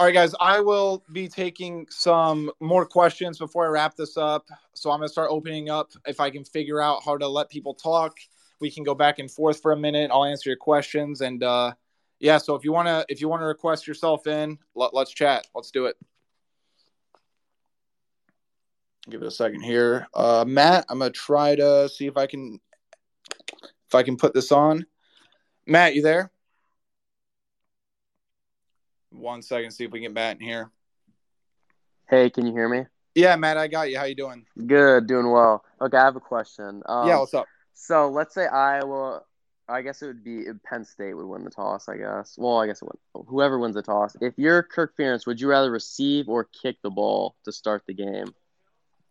All right, guys, I will be taking some more questions before I wrap this up. So I'm going to start opening up. If I can figure out how to let people talk, we can go back and forth for a minute. I'll answer your questions. And uh, yeah, so if you want to, if you want to request yourself in, let, let's chat. Let's do it. Give it a second here. Uh, Matt, I'm going to try to see if I can, if I can put this on. Matt, you there? One second, see if we can get Matt in here. Hey, can you hear me? Yeah, Matt, I got you. How you doing? Good, doing well. Okay, I have a question. Um, yeah, what's up? So let's say Iowa. I guess it would be Penn State would win the toss. I guess. Well, I guess it would. Whoever wins the toss. If you're Kirk Ferentz, would you rather receive or kick the ball to start the game?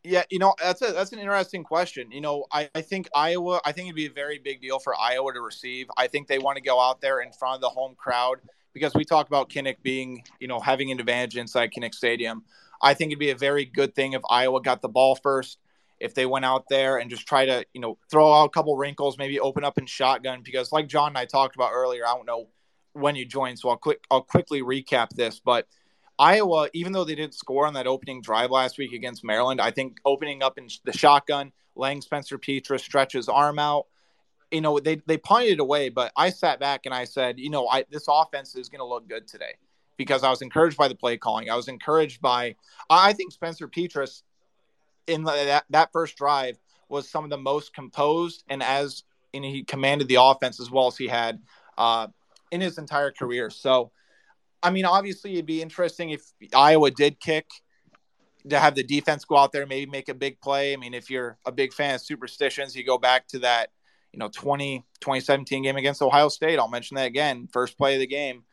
Yeah, you know that's a that's an interesting question. You know, I, I think Iowa. I think it'd be a very big deal for Iowa to receive. I think they want to go out there in front of the home crowd because we talk about Kinnick being, you know, having an advantage inside Kinnick Stadium. I think it'd be a very good thing if Iowa got the ball first. If they went out there and just try to, you know, throw out a couple wrinkles, maybe open up in shotgun, because like John and I talked about earlier, I don't know when you joined, so I'll quick I'll quickly recap this. But Iowa, even though they didn't score on that opening drive last week against Maryland, I think opening up in the shotgun, letting Spencer Petras stretch his arm out, you know, they they punted away, but I sat back and I said, you know, I this offense is going to look good today because I was encouraged by the play calling. I was encouraged by I think Spencer Petras in the, that that first drive was some of the most composed and as and he commanded the offense as well as he had uh, in his entire career. So, I mean, obviously, it'd be interesting if Iowa did kick to have the defense go out there, maybe make a big play. I mean, if you're a big fan of superstitions, you go back to that you know 20 2017 game against Ohio State. I'll mention that again. First play of the game,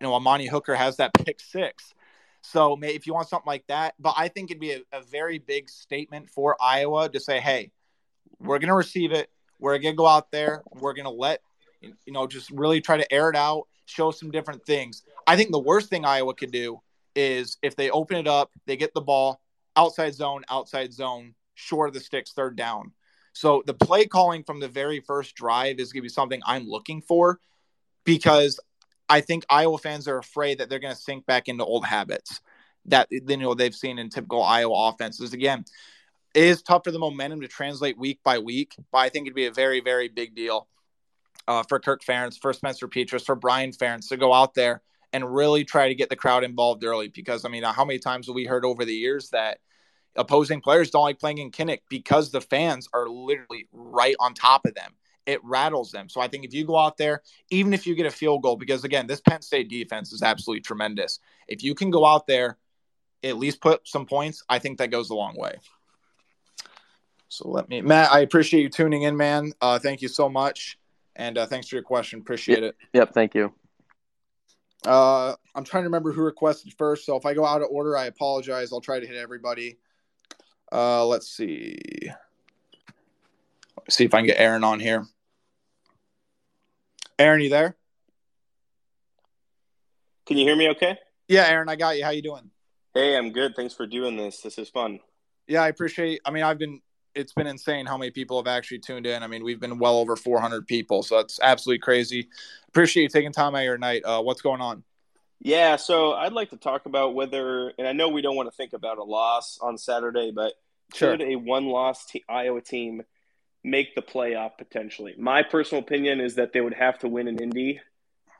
you know, Amani Hooker has that pick six. So if you want something like that, but I think it'd be a, a very big statement for Iowa to say, hey, we're going to receive it. We're going to go out there. We're going to let, you know, just really try to air it out, show some different things. I think the worst thing Iowa could do is if they open it up, they get the ball outside zone, outside zone, short of the sticks, third down. So the play calling from the very first drive is going to be something I'm looking for because I think Iowa fans are afraid that they're going to sink back into old habits that you know they've seen in typical Iowa offenses. Again, it is tough for the momentum to translate week by week, but I think it'd be a very very big deal uh, for Kirk Ferentz, for Spencer Petras, for Brian Ferentz to go out there and really try to get the crowd involved early. Because I mean, how many times have we heard over the years that opposing players don't like playing in Kinnick because the fans are literally right on top of them. It rattles them. So I think if you go out there, even if you get a field goal, because again, this Penn State defense is absolutely tremendous. If you can go out there, at least put some points, I think that goes a long way. So let me, Matt, I appreciate you tuning in, man. Uh, thank you so much. And uh, thanks for your question. Appreciate yep. it. Yep. Thank you. Uh, I'm trying to remember who requested first. So if I go out of order, I apologize. I'll try to hit everybody. Uh, let's see. Let's see if I can get Aaron on here. Aaron, you there? Can you hear me okay? Yeah, Aaron, I got you. How you doing? Hey, I'm good. Thanks for doing this. This is fun. Yeah, I appreciate I mean, I've been it's been insane how many people have actually tuned in. I mean, we've been well over 400 people, so it's absolutely crazy. Appreciate you taking time out of your night. Uh, what's going on? Yeah, so I'd like to talk about whether, and I know we don't want to think about a loss on Saturday, but Sure. Could a one loss Iowa team make the playoff potentially? My personal opinion is that they would have to win in Indy,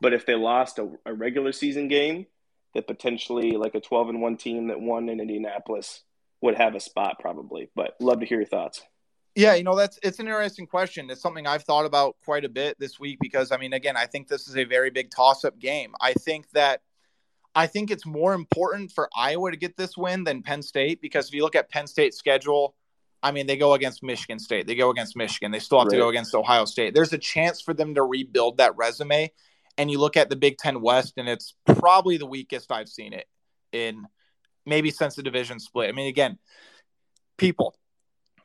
but if they lost a, a regular season game, that potentially like a 12 and 1 team that won in Indianapolis would have a spot probably. But love to hear your thoughts. Yeah, you know that's it's an interesting question. It's something I've thought about quite a bit this week because I mean, again, I think this is a very big toss-up game. I think that I think it's more important for Iowa to get this win than Penn State because if you look at Penn State's schedule, I mean, they go against Michigan State, they go against Michigan, they still have right. to go against Ohio State. There's a chance for them to rebuild that resume. And you look at the Big Ten West, and it's probably the weakest I've seen it in maybe since the division split. I mean, again, people,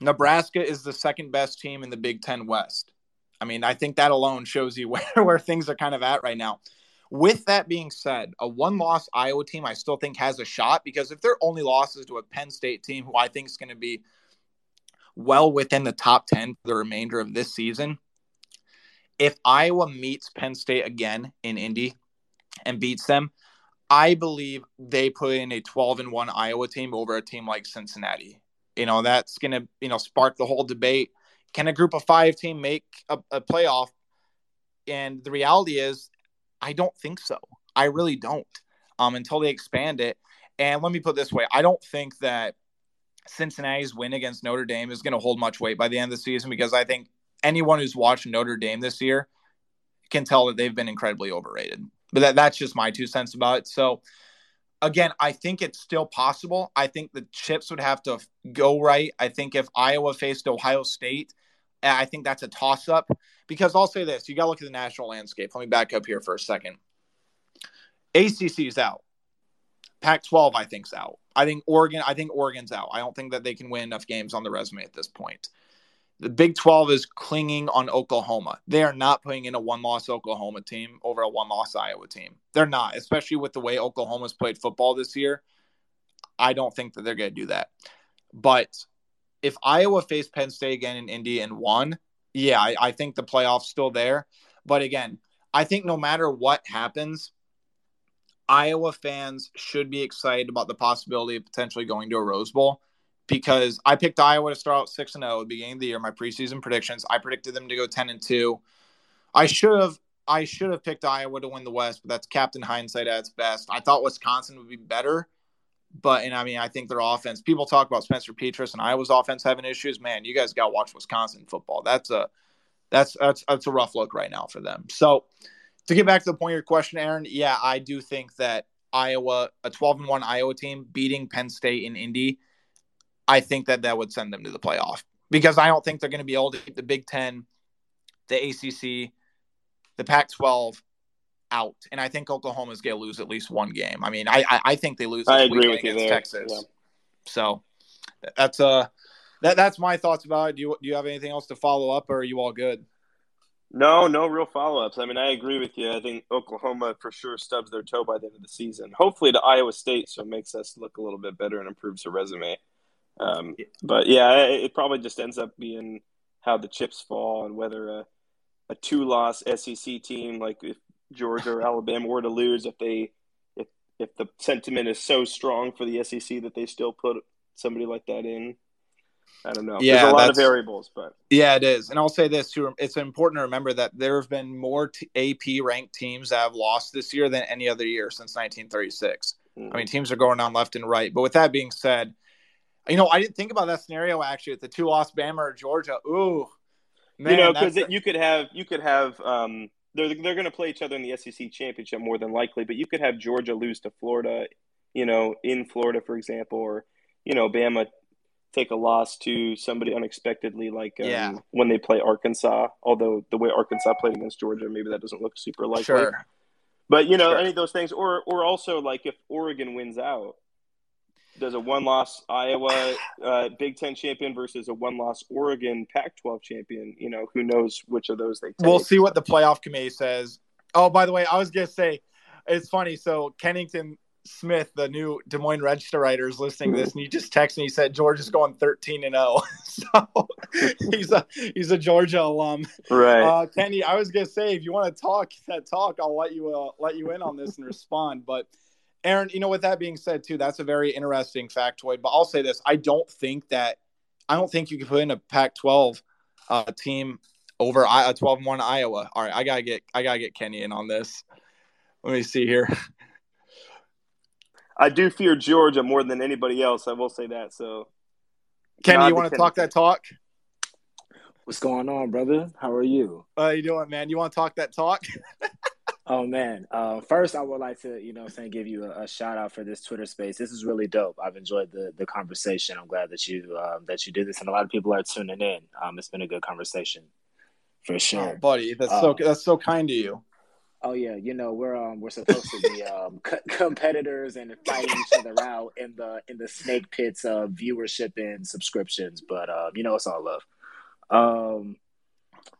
Nebraska is the second best team in the Big Ten West. I mean, I think that alone shows you where, where things are kind of at right now. With that being said, a one loss Iowa team I still think has a shot because if their only losses to a Penn State team who I think is going to be well within the top 10 for the remainder of this season, if Iowa meets Penn State again in Indy and beats them, I believe they put in a 12 and 1 Iowa team over a team like Cincinnati. You know, that's going to, you know, spark the whole debate. Can a group of five team make a, a playoff? And the reality is, I don't think so. I really don't um, until they expand it. And let me put this way I don't think that Cincinnati's win against Notre Dame is going to hold much weight by the end of the season because I think anyone who's watched Notre Dame this year can tell that they've been incredibly overrated. But that, that's just my two cents about it. So, again, I think it's still possible. I think the chips would have to go right. I think if Iowa faced Ohio State, eh, I think that's a toss up because I'll say this you got to look at the national landscape. Let me back up here for a second. ACC is out. Pac 12, I think, is out. I think Oregon, I think Oregon's out. I don't think that they can win enough games on the resume at this point. The Big 12 is clinging on Oklahoma. They are not putting in a one loss Oklahoma team over a one loss Iowa team. They're not, especially with the way Oklahoma's played football this year. I don't think that they're going to do that. But if Iowa faced Penn State again in Indy and won, yeah, I, I think the playoff's still there. But again, I think no matter what happens, Iowa fans should be excited about the possibility of potentially going to a Rose Bowl because I picked Iowa to start out 6 and 0 at the beginning of the year. My preseason predictions, I predicted them to go 10 and 2. I should have I should have picked Iowa to win the West, but that's captain hindsight at its best. I thought Wisconsin would be better, but and I mean I think their offense. People talk about Spencer Petras and Iowa's offense having issues. Man, you guys got to watch Wisconsin football. That's a that's that's that's a rough look right now for them. So to get back to the point of your question, Aaron, yeah, I do think that Iowa, a 12 and 1 Iowa team beating Penn State in Indy, I think that that would send them to the playoff because I don't think they're going to be able to keep the Big Ten, the ACC, the Pac 12 out. And I think Oklahoma is going to lose at least one game. I mean, I, I, I think they lose. I agree with you there. Texas. Yeah. So that's uh that that's my thoughts about it. Do you do you have anything else to follow up, or are you all good? No, no real follow ups. I mean, I agree with you. I think Oklahoma for sure stubs their toe by the end of the season. Hopefully to Iowa State, so it makes us look a little bit better and improves the resume. Um, but yeah, it, probably just ends up being how the chips fall and whether a, a two loss SEC team like if Georgia or Alabama were to lose, if they if if the sentiment is so strong for the SEC that they still put somebody like that in. I don't know. Yeah, There's a lot of variables, but yeah, it is. And I'll say this too: it's important to remember that there have been more t- AP ranked teams that have lost this year than any other year since 1936. Mm-hmm. I mean, teams are going on left and right. But with that being said, you know, I didn't think about that scenario actually. At the two lost Bama or Georgia, ooh, man, you know, because you could have you could have um, they're they're going to play each other in the SEC championship more than likely, but you could have Georgia lose to Florida, you know, in Florida, for example, or you know, Bama take a loss to somebody unexpectedly, like um, yeah. when they play Arkansas. Although the way Arkansas played against Georgia, maybe that doesn't look super likely. Sure. But you know, sure. any of those things, or or also like if Oregon wins out, does a one loss Iowa uh, Big Ten champion versus a one loss Oregon Pac 12 champion. You know, who knows which of those they take. We'll see what the playoff committee says. Oh, by the way, I was going to say, it's funny. So Kennington Smith, the new Des Moines Register writer, is listening to this, and he just texted me. He said George is going thirteen and zero, so he's a he's a Georgia alum. Right, uh, Kenny. I was gonna say if you want to talk that talk, I'll let you uh, let you in on this and respond. But Aaron, you know, with that being said, too, that's a very interesting factoid. But I'll say this: I don't think that I don't think you can put in a Pac-12 uh, team over a 12-1 Iowa. All right, I gotta get I gotta get Kenny in on this. Let me see here. I do fear Georgia more than anybody else. I will say that. So, Kenny, you want to talk that talk? What's going on, brother? How are you? How you doing, man? You want to talk that talk? Oh man! Uh, first, I would like to, you know, saying give you a, a, shout out for this Twitter space. This is really dope. I've enjoyed the the conversation. I'm glad that you um, that you did this, and a lot of people are tuning in. Um, it's been a good conversation, for sure, oh, buddy. That's so um, that's so kind to you. Oh yeah, you know we're um we're supposed to be um competitors and fighting each other out in the in the snake pits of viewership and subscriptions, but um you know it's all love. Um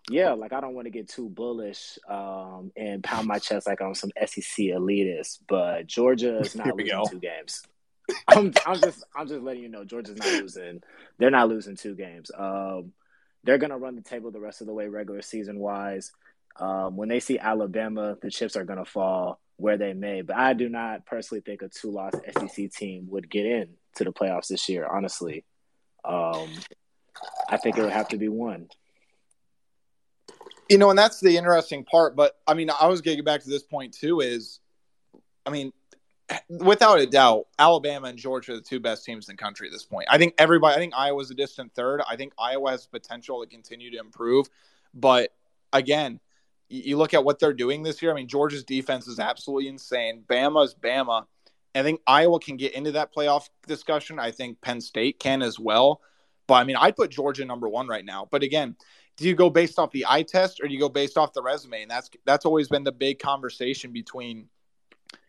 yeah, like I don't want to get too bullish um, and pound my chest like I'm some SEC elitist, but Georgia is not losing go. two games. I'm, I'm just I'm just letting you know Georgia's not losing. They're not losing two games. Um, they're gonna run the table the rest of the way regular season wise. Um, when they see Alabama, the chips are gonna fall. where they may. But I do not personally think a two loss SEC team would get in to the playoffs this year, honestly. Um, I think it would have to be one. You know, and that's the interesting part. But I mean, I was getting back to this point too is, I mean, without a doubt, Alabama and Georgia are the two best teams in the country at this point. I think everybody, I think Iowa's a distant third. I think Iowa has potential to continue to improve. But again, you look at what they're doing this year. I mean, Georgia's defense is absolutely insane. Bama's Bama. I think Iowa can get into that playoff discussion. I think Penn State can as well. But I mean, I'd put Georgia number one right now. But again, do you go based off the eye test or do you go based off the resume? And that's that's always been the big conversation between,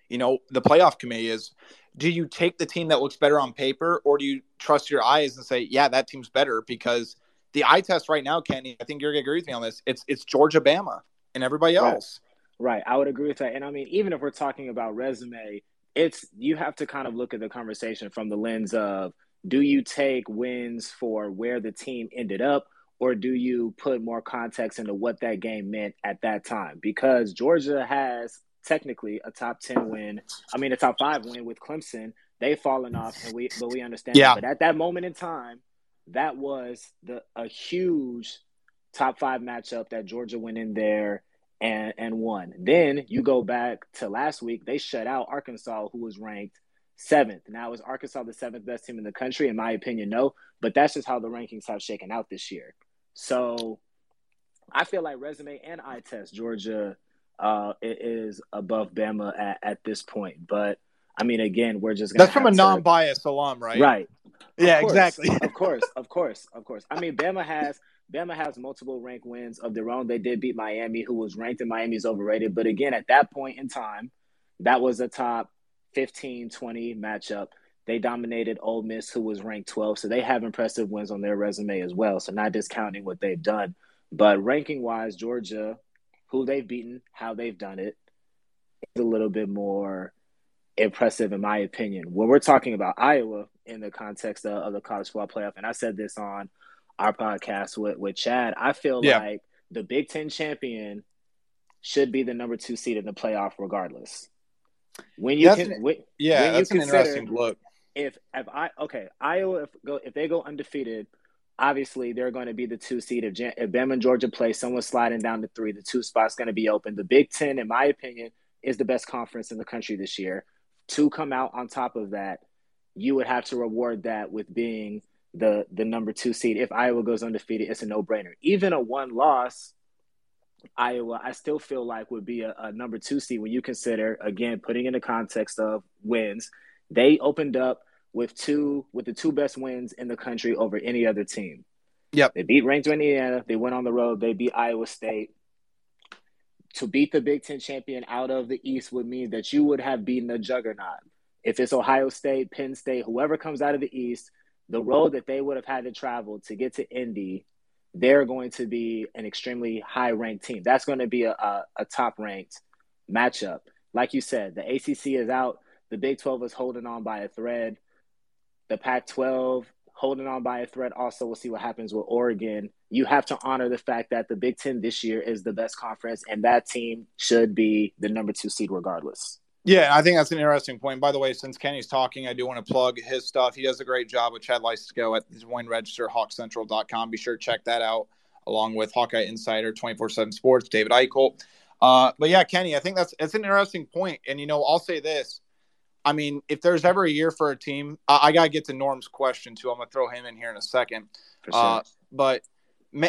you know, the playoff committee is do you take the team that looks better on paper or do you trust your eyes and say, yeah, that team's better? Because the eye test right now, Kenny, I think you're gonna agree with me on this. It's it's Georgia Bama and everybody else. Right. right. I would agree with that. And I mean, even if we're talking about resume, it's you have to kind of look at the conversation from the lens of do you take wins for where the team ended up or do you put more context into what that game meant at that time? Because Georgia has technically a top 10 win, I mean a top 5 win with Clemson. They've fallen off and we but we understand yeah. That. But at that moment in time, that was the a huge top five matchup that Georgia went in there and and won. Then you go back to last week, they shut out Arkansas, who was ranked seventh. Now is Arkansas the seventh best team in the country? In my opinion, no. But that's just how the rankings have shaken out this year. So I feel like resume and eye test Georgia uh, is above Bama at, at this point. But I mean, again, we're just that's from a non-biased alum, right? Right. Yeah, exactly. of course, of course, of course. I mean, Bama has Bama has multiple rank wins of their own. They did beat Miami, who was ranked, and Miami's overrated. But again, at that point in time, that was a top 15, 20 matchup. They dominated Ole Miss, who was ranked 12. So they have impressive wins on their resume as well. So not discounting what they've done. But ranking wise, Georgia, who they've beaten, how they've done it, is a little bit more impressive, in my opinion. When we're talking about Iowa in the context of, of the college football playoff, and I said this on our podcast with, with Chad, I feel yeah. like the Big Ten champion should be the number two seed in the playoff regardless. When you that's can, an, when, yeah, when that's an interesting look. If if I okay, Iowa if go if they go undefeated, obviously they're going to be the two seed. If, if Bama and Georgia play, someone sliding down to three, the two spots going to be open. The Big Ten, in my opinion, is the best conference in the country this year. To come out on top of that, you would have to reward that with being the the number two seed. If Iowa goes undefeated, it's a no brainer. Even a one loss Iowa, I still feel like would be a, a, number two seed when you consider again putting in the context of wins. They opened up with two with the two best wins in the country over any other team. Yep. They beat ranked Indiana. They went on the road. They beat Iowa State. To beat the Big Ten champion out of the East would mean that you would have beaten the juggernaut. If it's Ohio State, Penn State, whoever comes out of the East, the road that they would have had to travel to get to Indy they're going to be an extremely high ranked team. That's going to be a, a, a top ranked matchup. Like you said, the ACC is out. The Big 12 is holding on by a thread. The Pac 12 holding on by a thread. Also, we'll see what happens with Oregon. You have to honor the fact that the Big 10 this year is the best conference, and that team should be the number two seed regardless. Yeah, I think that's an interesting point. By the way, since Kenny's talking, I do want to plug his stuff. He does a great job with Chad Leistikow at the Moines Register, hawkcentral.com. Be sure to check that out, along with Hawkeye Insider, 24 7 Sports, David Eichel. Uh, but yeah, Kenny, I think that's it's an interesting point. And, you know, I'll say this. I mean, if there's ever a year for a team, I, I got to get to Norm's question, too. I'm going to throw him in here in a second. Sure. Uh, but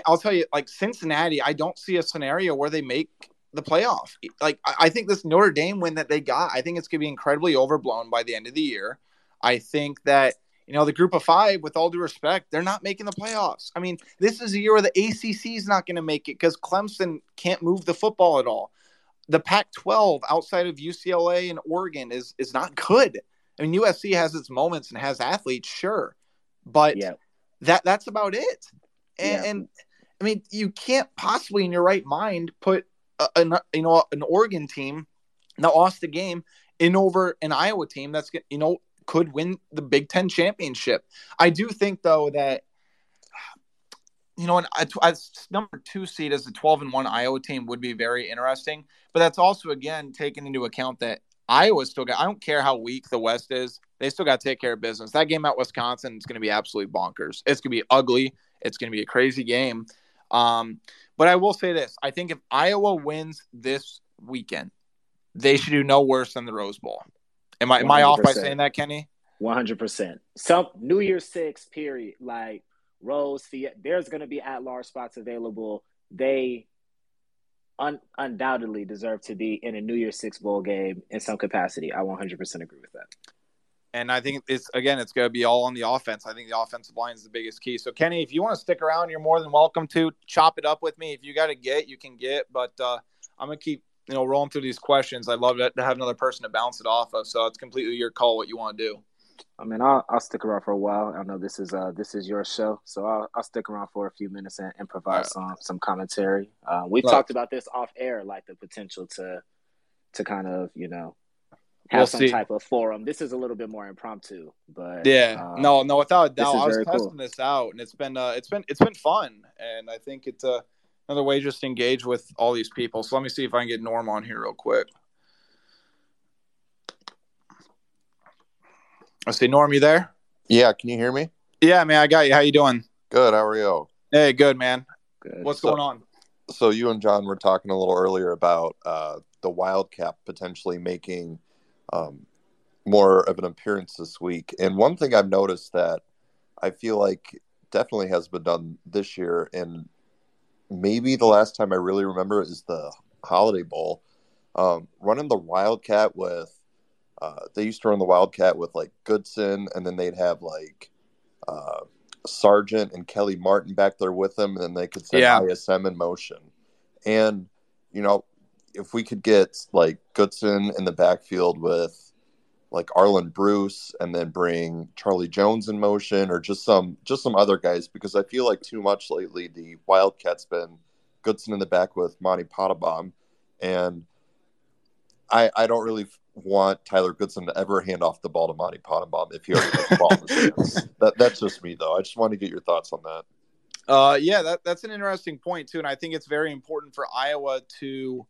I'll tell you, like Cincinnati, I don't see a scenario where they make the playoff. Like I think this Notre Dame win that they got, I think it's going to be incredibly overblown by the end of the year. I think that you know the group of five, with all due respect, they're not making the playoffs. I mean, this is a year where the ACC is not going to make it because Clemson can't move the football at all. The Pac-12 outside of UCLA and Oregon is is not good. I mean, USC has its moments and has athletes, sure, but yeah. that that's about it. And, yeah. and I mean, you can't possibly, in your right mind, put a, you know an Oregon team that lost the game in over an Iowa team that's you know could win the Big Ten championship. I do think though that you know, an, a, a number two seed as a 12 and one Iowa team would be very interesting. But that's also, again, taking into account that Iowa still got, I don't care how weak the West is, they still got to take care of business. That game at Wisconsin is going to be absolutely bonkers. It's going to be ugly. It's going to be a crazy game. Um, but I will say this I think if Iowa wins this weekend, they should do no worse than the Rose Bowl. Am I, am I off by saying that, Kenny? 100%. Some New Year's Six, period. Like, Rose, there's going to be at large spots available. They un- undoubtedly deserve to be in a New Year's Six bowl game in some capacity. I 100% agree with that. And I think it's again, it's going to be all on the offense. I think the offensive line is the biggest key. So, Kenny, if you want to stick around, you're more than welcome to chop it up with me. If you got to get, you can get. But uh, I'm going to keep you know rolling through these questions. I'd love to have another person to bounce it off of. So it's completely your call what you want to do. I mean, I'll, I'll stick around for a while. I know this is uh this is your show, so I'll, I'll stick around for a few minutes and, and provide right. some some commentary. Uh, we've talked about this off air, like the potential to to kind of you know have we'll some see. type of forum. This is a little bit more impromptu, but yeah, um, no, no, without a doubt, I was testing cool. this out, and it's been uh, it's been it's been fun, and I think it's uh, another way just to engage with all these people. So let me see if I can get Norm on here real quick. I see Norm, you there? Yeah, can you hear me? Yeah, man, I got you. How you doing? Good. How are you? Hey, good, man. Good. What's so, going on? So you and John were talking a little earlier about uh, the Wildcat potentially making um, more of an appearance this week, and one thing I've noticed that I feel like definitely has been done this year, and maybe the last time I really remember is the Holiday Bowl, um, running the Wildcat with uh, they used to run the Wildcat with like Goodson, and then they'd have like uh, Sargent and Kelly Martin back there with them, and then they could send yeah. ISM in motion. And you know, if we could get like Goodson in the backfield with like Arland Bruce, and then bring Charlie Jones in motion, or just some just some other guys, because I feel like too much lately the Wildcats been Goodson in the back with Monte Pottebaum, and I I don't really want Tyler Goodson to ever hand off the ball to Monte Pottebaum if he already has the ball in his hands. That, that's just me, though. I just want to get your thoughts on that. Uh, yeah, that, that's an interesting point too, and I think it's very important for Iowa to, you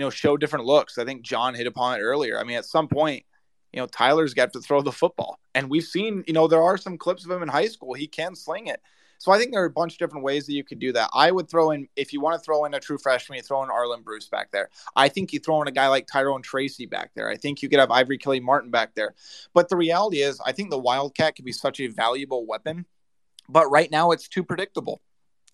know, show different looks. I think John hit upon it earlier. I mean, at some point, you know, Tyler's got to throw the football, and we've seen, you know, there are some clips of him in high school. He can sling it. So I think there are a bunch of different ways that you could do that. I would throw in if you want to throw in a true freshman, you throw in Arland Bruce back there. I think you throw in a guy like Tyrone Tracy back there. I think you could have Ivory Kelly Martin back there. But the reality is, I think the Wildcat could be such a valuable weapon. But right now, it's too predictable.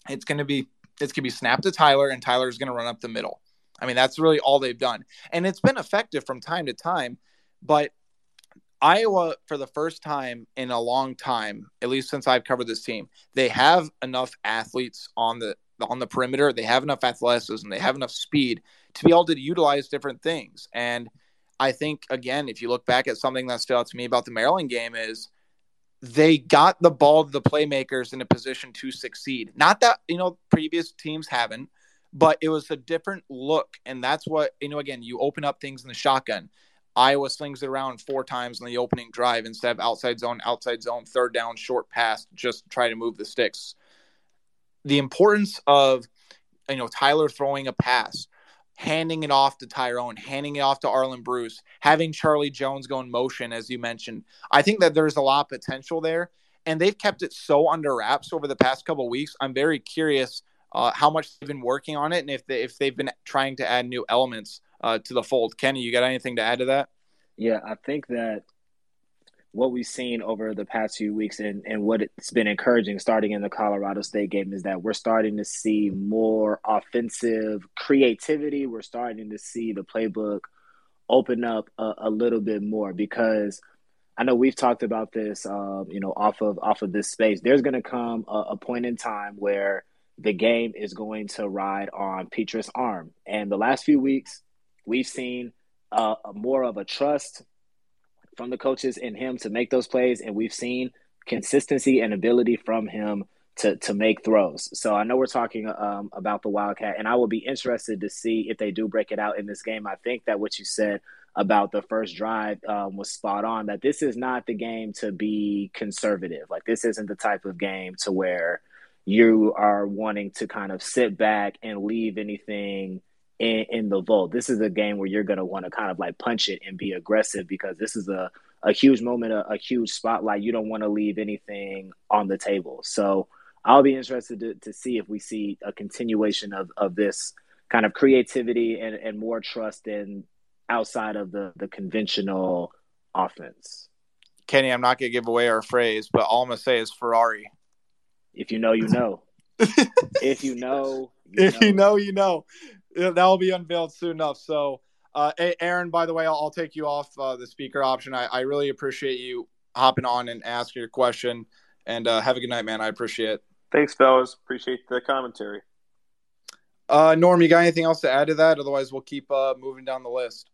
It's going to be it's going to be snapped to Tyler, and Tyler's going to run up the middle. I mean, that's really all they've done, and it's been effective from time to time. But Iowa, for the first time in a long time, at least since I've covered this team, they have enough athletes on the on the perimeter. They have enough athleticism. They have enough speed to be able to utilize different things. And I think again, if you look back at something that stood out to me about the Maryland game is they got the ball to the playmakers in a position to succeed. Not that you know previous teams haven't, but it was a different look, and that's what you know. Again, you open up things in the shotgun. Iowa slings it around four times in the opening drive instead of outside zone, outside zone, third down, short pass, just try to move the sticks. The importance of you know Tyler throwing a pass, handing it off to Tyrone, handing it off to Arland Bruce, having Charlie Jones go in motion, as you mentioned. I think that there's a lot of potential there, and they've kept it so under wraps over the past couple weeks. I'm very curious uh, how much they've been working on it and if they if they've been trying to add new elements uh, to the fold. Kenny, you got anything to add to that? Yeah, I think that what we've seen over the past few weeks and, and what it's been encouraging starting in the Colorado State game is that we're starting to see more offensive creativity. We're starting to see the playbook open up a, a little bit more because I know we've talked about this, um, you know, off of off of this space. There's going to come a, a point in time where the game is going to ride on Petras' arm, and the last few weeks We've seen uh, more of a trust from the coaches in him to make those plays, and we've seen consistency and ability from him to to make throws. So I know we're talking um, about the Wildcat, and I will be interested to see if they do break it out in this game. I think that what you said about the first drive um, was spot on. That this is not the game to be conservative. Like this isn't the type of game to where you are wanting to kind of sit back and leave anything in, in the vault. This is a game where you're going to want to kind of like punch it and be aggressive because this is a, a huge moment, a, a huge spotlight. You don't want to leave anything on the table. So I'll be interested to, to see if we see a continuation of, of this kind of creativity and, and more trust in outside of the, the conventional offense. Kenny, I'm not going to give away our phrase, but all I'm going to say is Ferrari. If you know, you know. if you know, you if know. you know, you know. That will be unveiled soon enough. So, uh, Aaron, by the way, I'll, I'll take you off uh, the speaker option. I, I, really appreciate you hopping on and asking your question. And uh, have a good night, man. I appreciate it. Thanks, fellas. Appreciate the commentary. Uh, Norm, you got anything else to add to that? Otherwise, we'll keep uh, moving down the list.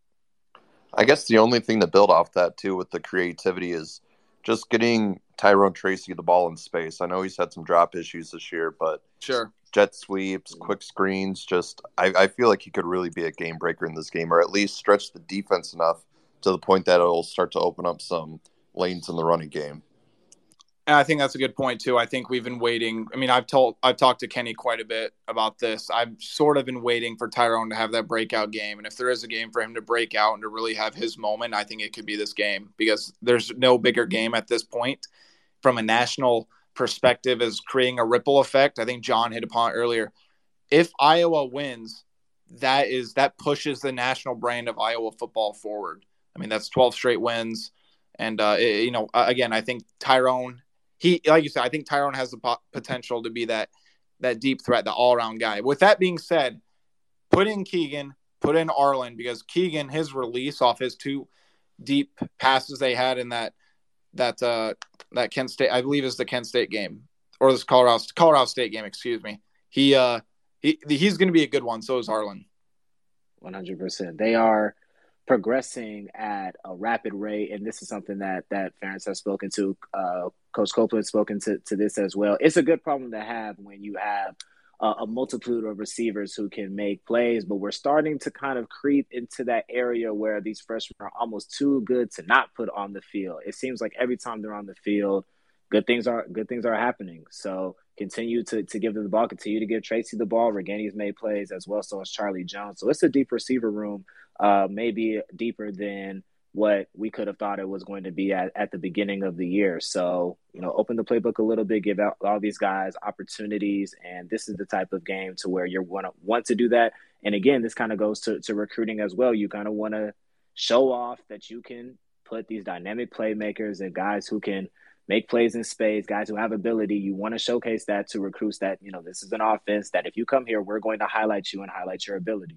I guess the only thing to build off that too with the creativity is just getting Tyrone Tracy the ball in space. I know he's had some drop issues this year, but sure, jet sweeps, quick screens. Just I, I feel like he could really be a game breaker in this game, or at least stretch the defense enough to the point that it'll start to open up some lanes in the running game. And I think that's a good point too. I think we've been waiting. I mean, I've told I've talked to Kenny quite a bit about this. I've sort of been waiting for Tyrone to have that breakout game. And if there is a game for him to break out and to really have his moment, I think it could be this game because there's no bigger game at this point from a national perspective as creating a ripple effect. I think John hit upon earlier. If Iowa wins, that is that pushes the national brand of Iowa football forward. I mean, that's 12 straight wins. And uh, it, you know, again, I think Tyrone he, like you said, I think Tyrone has the potential to be that that deep threat, the all around guy. With that being said, put in Keagan, put in Arland because Keagan, his release off his two deep passes they had in that that uh that Kent State, I believe is the Kent State game or this Colorado Colorado State game, excuse me. He uh he he's going to be a good one. So is Arland. One hundred percent. They are progressing at a rapid rate, and this is something that that Ferentz has spoken to. Uh, Coach Copeland spoken to, to this as well. It's a good problem to have when you have a, a multitude of receivers who can make plays, but we're starting to kind of creep into that area where these freshmen are almost too good to not put on the field. It seems like every time they're on the field, good things are good things are happening. So continue to, to give them the ball, continue to give Tracy the ball. Ragaini's made plays as well, so has Charlie Jones. So it's a deep receiver room, uh, maybe deeper than what we could have thought it was going to be at, at the beginning of the year. So, you know, open the playbook a little bit, give out all these guys opportunities. And this is the type of game to where you're going to want to do that. And again, this kind of goes to, to recruiting as well. You kind of want to show off that you can put these dynamic playmakers and guys who can – make plays in space, guys who have ability. You want to showcase that to recruits that, you know, this is an offense that if you come here, we're going to highlight you and highlight your ability.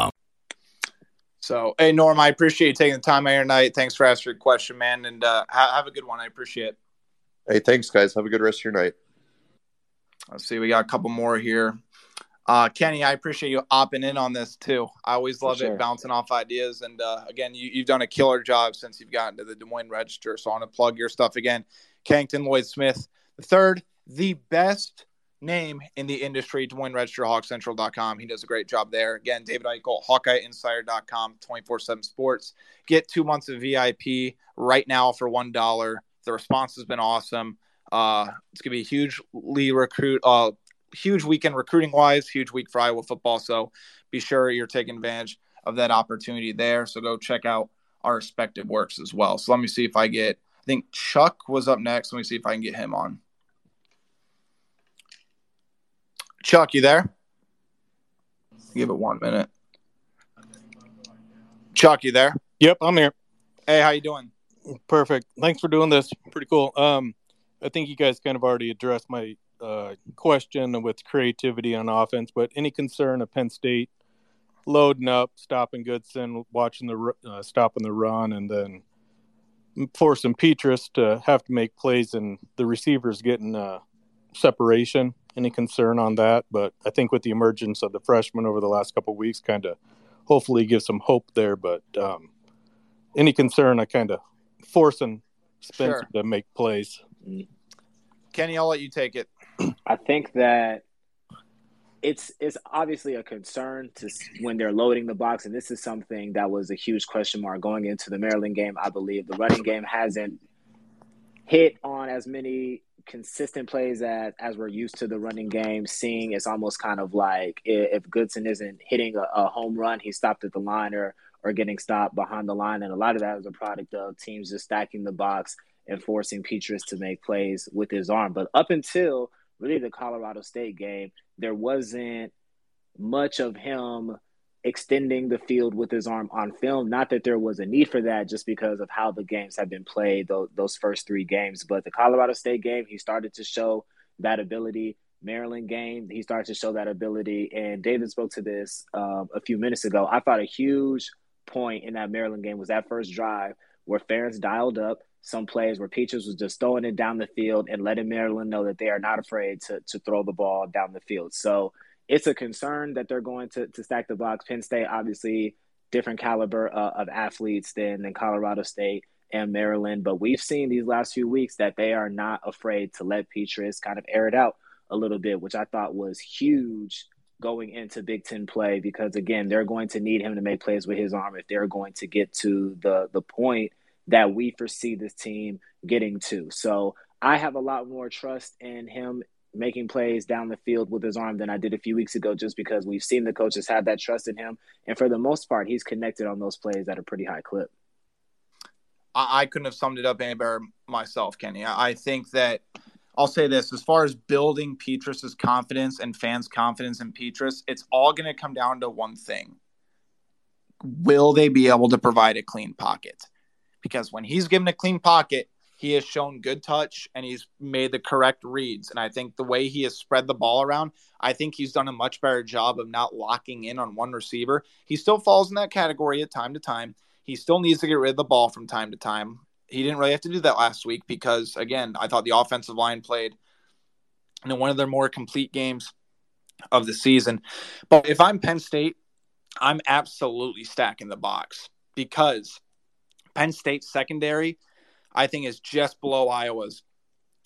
So, hey, Norm, I appreciate you taking the time out your night. Thanks for asking your question, man. And uh, have a good one. I appreciate it. Hey, thanks, guys. Have a good rest of your night. Let's see. We got a couple more here. Uh, Kenny, I appreciate you hopping in on this too. I always love sure. it, bouncing off ideas. And uh, again, you, have done a killer job since you've gotten to the Des Moines Register. So I want to plug your stuff again. Kennington Lloyd Smith, the third, the best name in the industry, Moines Register, HawkCentral.com. He does a great job there. Again, David Eichel, HawkeyeInsider.com, 24 7 Sports. Get two months of VIP right now for $1. The response has been awesome. Uh, it's going to be a hugely recruit, uh, huge weekend recruiting wise, huge week for Iowa football. So be sure you're taking advantage of that opportunity there. So go check out our respective works as well. So let me see if I get, I think Chuck was up next. Let me see if I can get him on. Chuck, you there? Give it one minute. Chuck, you there? Yep, I'm here. Hey, how you doing? Perfect. Thanks for doing this. Pretty cool. Um, I think you guys kind of already addressed my uh, question with creativity on offense, but any concern of Penn State loading up, stopping Goodson, watching the uh, stopping the run, and then forcing Petras to have to make plays and the receivers getting uh, separation any concern on that. But I think with the emergence of the freshmen over the last couple weeks, kind of hopefully give some hope there. But um, any concern, I kind of forcing Spencer sure. to make plays. Kenny, I'll let you take it. I think that it's it's obviously a concern to when they're loading the box, and this is something that was a huge question mark going into the Maryland game. I believe the running game hasn't hit on as many consistent plays as as we're used to the running game. Seeing it's almost kind of like if Goodson isn't hitting a, a home run, he stopped at the line or or getting stopped behind the line, and a lot of that is a product of teams just stacking the box and forcing Petras to make plays with his arm. But up until really the Colorado State game, there wasn't much of him extending the field with his arm on film. Not that there was a need for that, just because of how the games have been played, those, those first three games. But the Colorado State game, he started to show that ability. Maryland game, he started to show that ability. And David spoke to this um, a few minutes ago. I thought a huge point in that Maryland game was that first drive where Ferentz dialed up some plays where Petras was just throwing it down the field and letting Maryland know that they are not afraid to to throw the ball down the field. So it's a concern that they're going to to stack the box. Penn State, obviously, different caliber uh, of athletes than than Colorado State and Maryland, but we've seen these last few weeks that they are not afraid to let Petras kind of air it out a little bit, which I thought was huge going into Big Ten play because again, they're going to need him to make plays with his arm if they're going to get to the the point that we foresee this team getting to. So I have a lot more trust in him making plays down the field with his arm than I did a few weeks ago, just because we've seen the coaches have that trust in him. And for the most part, he's connected on those plays at a pretty high clip. I, couldn't have summed it up any better myself, Kenny. I think that I'll say this as far as building Petras's confidence and fans' confidence in Petrus, it's all going to come down to one thing. Will they be able to provide a clean pocket? because when he's given a clean pocket, he has shown good touch and he's made the correct reads. And I think the way he has spread the ball around, I think he's done a much better job of not locking in on one receiver. He still falls in that category at time to time. He still needs to get rid of the ball from time to time. He didn't really have to do that last week because, again, I thought the offensive line played in one of their more complete games of the season. But if I'm Penn State, I'm absolutely stacking the box because Penn State secondary, I think, is just below Iowa's.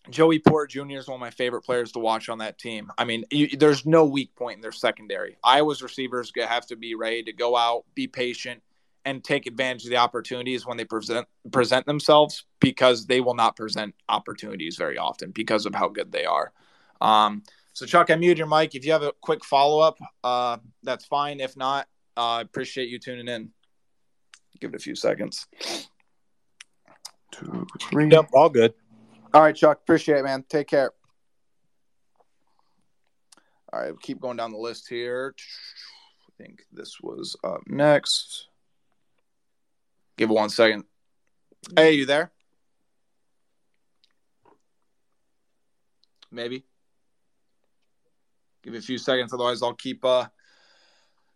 Joey Porter Jr. is one of my favorite players to watch on that team. I mean, you, there's no weak point in their secondary. Iowa's receivers have to be ready to go out, be patient, and take advantage of the opportunities when they present present themselves because they will not present opportunities very often because of how good they are. Um, so, Chuck, I muted your mic. If you have a quick follow up, uh, that's fine. If not, uh, I uh, appreciate you tuning in. Give it a few seconds. Two, three. Yep, all good. All right, Chuck. Appreciate it, man. Take care. All right, keep going down the list here. I think this was up next. Give it one second. Hey, you there? Maybe. Give it a few seconds, otherwise I'll keep uh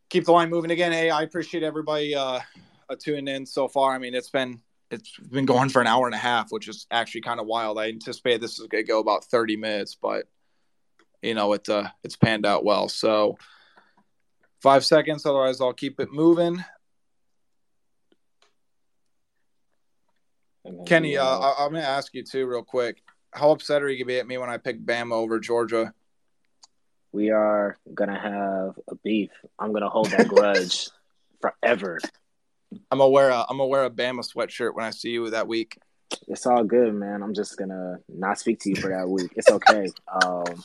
keep the line moving again. Hey, I appreciate everybody uh uh, tuning in so far. I mean, it's been it's been going for an hour and a half, which is actually kind of wild. I anticipated this was going to go about 30 minutes, but you know, it uh, it's panned out well. So five seconds, otherwise I'll keep it moving. Kenny, uh, I- am going to ask you too, real quick. How upset are you going to be at me when I pick Bama over Georgia? We are going to have a beef. I'm going to hold that grudge forever. I'm gonna wear a I'm gonna wear a Bama sweatshirt when I see you that week. It's all good, man. I'm just gonna not speak to you for that week. It's okay. um,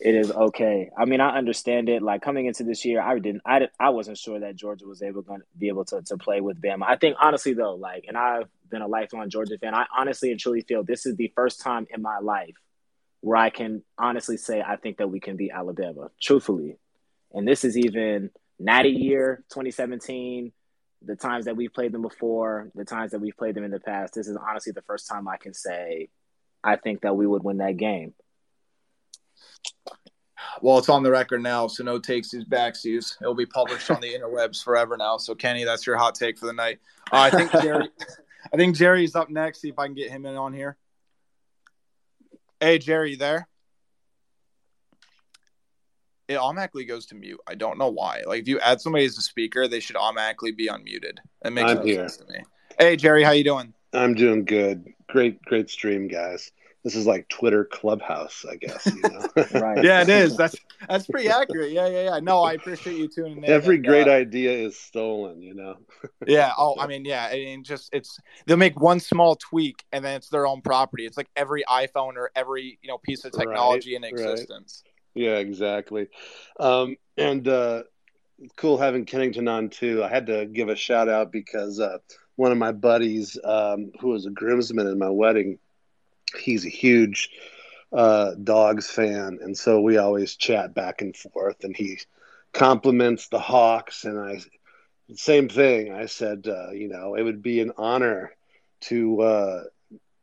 it is okay. I mean, I understand it. Like coming into this year, I didn't, I, I wasn't sure that Georgia was able to be able to to play with Bama. I think honestly though, like, and I've been a lifelong Georgia fan. I honestly and truly feel this is the first time in my life where I can honestly say I think that we can beat Alabama, truthfully. And this is even Natty year 2017 the times that we've played them before, the times that we've played them in the past, this is honestly the first time I can say I think that we would win that game. Well, it's on the record now, so no takes these backsies. It'll be published on the interwebs forever now. So, Kenny, that's your hot take for the night. Uh, I think Jerry, I think Jerry's up next. See if I can get him in on here. Hey, Jerry, you there? It automatically goes to mute. I don't know why. Like if you add somebody as a speaker, they should automatically be unmuted. It makes I'm no here. sense to me. Hey Jerry, how you doing? I'm doing good. Great, great stream, guys. This is like Twitter Clubhouse, I guess. You know? Right. Yeah, it is. That's that's pretty accurate. Yeah, yeah, yeah. No, I appreciate you tuning in. Every and, great uh, idea is stolen. You know. Yeah. Oh, I mean, yeah. I mean, just it's they'll make one small tweak and then it's their own property. It's like every iPhone or every you know piece of Right, technology in right. Yeah, exactly. Um, and uh, cool having Kennington on too. I had to give a shout out because uh, one of my buddies, um, who was a groomsman in my wedding, he's a huge uh, dogs fan, and so we always chat back and forth. And he compliments the Hawks, and I same thing. I said, uh, you know, it would be an honor to uh,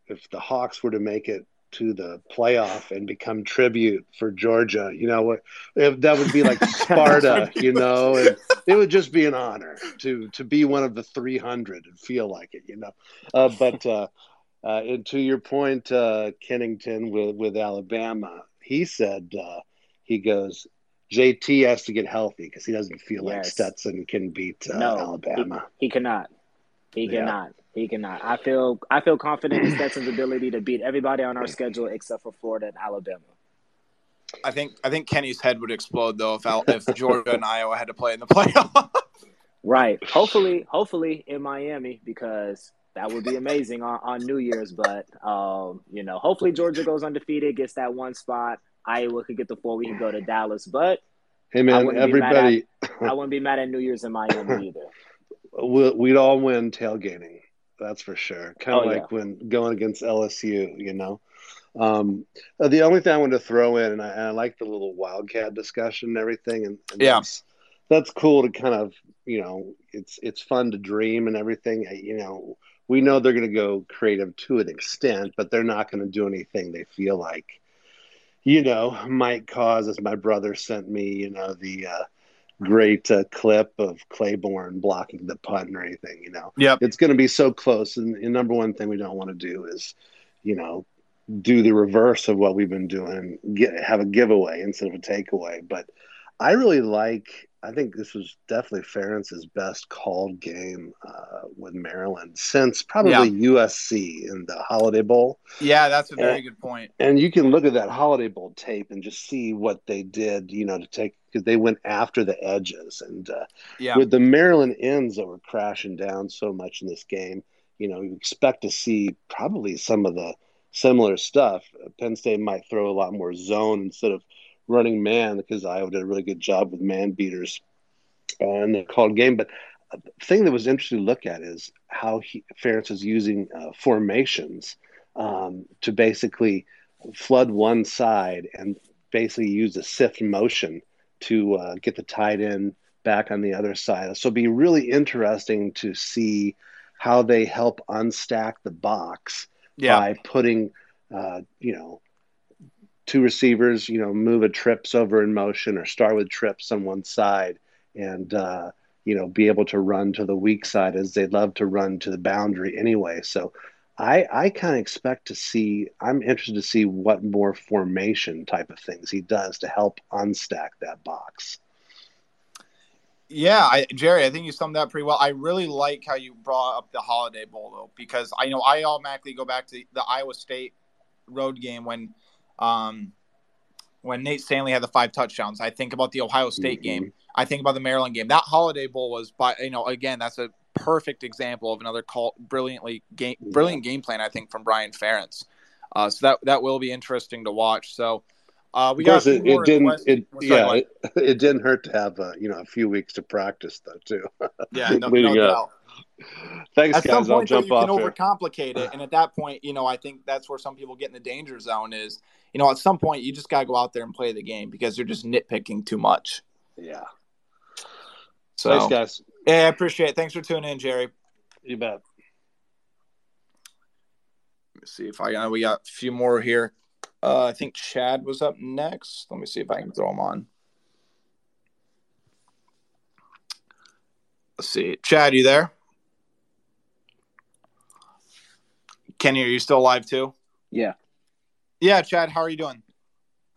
if the Hawks were to make it to the playoff and become tribute for Georgia. You know, that would be like Sparta. you know, and it would just be an honor to to be one of the 300 and feel like it. You know, uh, but uh, uh, and to your point, uh, Kennington with with Alabama, he said uh, he goes. JT has to get healthy because he doesn't feel like Stetson can beat uh, No, Alabama. He cannot. He Yeah. cannot. He cannot. I feel I feel confident in Stetson's ability to beat everybody on our schedule except for Florida and Alabama. I think I think Kenny's head would explode though if Al- if Georgia and Iowa had to play in the playoff. Right. Hopefully, hopefully in Miami because that would be amazing on, on New Year's. But um, you know, hopefully Georgia goes undefeated, gets that one spot. Iowa could get the four. We can go to Dallas, but Hey man, wouldn't be mad everybody, I wouldn't be mad at New Year's in Miami either. we'd all win tailgating. That's for sure. Kind of Oh, like when going against LSU, you know. Um, uh, the only thing I wanted to throw in, and I, and I like the little wildcat discussion and everything, and, and Yeah. that's, that's cool to kind of, you know, it's it's fun to dream and everything. You know, we know they're going to go creative to an extent, but they're not going to do anything they feel like, you know, might cause. As my brother sent me, you know, the uh, great uh, clip of Claiborne blocking the punt or anything, you know yep. it's going to be so close. And the number one thing we don't want to do is, you know, do the reverse of what we've been doing, get have a giveaway instead of a takeaway. But I really like. I think this was definitely Ferentz's best called game uh, with Maryland since probably USC in the Holiday Bowl. Yeah, that's a very Yeah. good point. And you can look at that Holiday Bowl tape and just see what they did, you know, to take because they went after the edges and uh, Yeah. with the Maryland ends that were crashing down so much in this game, you know, you expect to see probably some of the similar stuff. Penn State might throw a lot more zone instead of running man because Iowa did a really good job with man beaters uh, in the called game. But the thing that was interesting to look at is how he, Ferentz is using uh, formations um, to basically flood one side and basically use a sift motion to uh, get the tight end back on the other side. So it'll be really interesting to see how they help unstack the box Yeah. by putting, uh, you know, two receivers, you know, move a trips over in motion or start with trips on one side and, uh, you know, be able to run to the weak side as they love to run to the boundary anyway. So I, I kind of expect to see, I'm interested to see what more formation type of things he does to help unstack that box. Yeah, I, Jerry, I think you summed that pretty well. I really like how you brought up the Holiday Bowl though, because I know I automatically go back to the Iowa State road game when, um, when Nate Stanley had the five touchdowns. I think about the Ohio State Mhm. game. I think about the Maryland game. That Holiday Bowl was, by you know, again, that's a perfect example of another call, brilliantly game, brilliant game plan. I think from Brian Ferentz. Uh, so that that will be interesting to watch. So. Uh, we got course, a few it, it didn't. It, yeah, it, it didn't hurt to have uh, you know a few weeks to practice though too. yeah, no, leading no up. doubt. Thanks, at guys. some I'll point though, jump you can off here. overcomplicate it and at that point you know i think that's where some people get in the danger zone is you know at some point you just got to go out there and play the game because you're just nitpicking too much. Yeah. so Thanks, guys. yeah i appreciate it. Thanks for tuning in jerry. You bet. let me see if i uh, we got a few more here. Uh, i think chad was up next. Let me see if i can throw him on. Let's see. Chad you there? Kenny are you still alive too? Yeah. Yeah chad how are you doing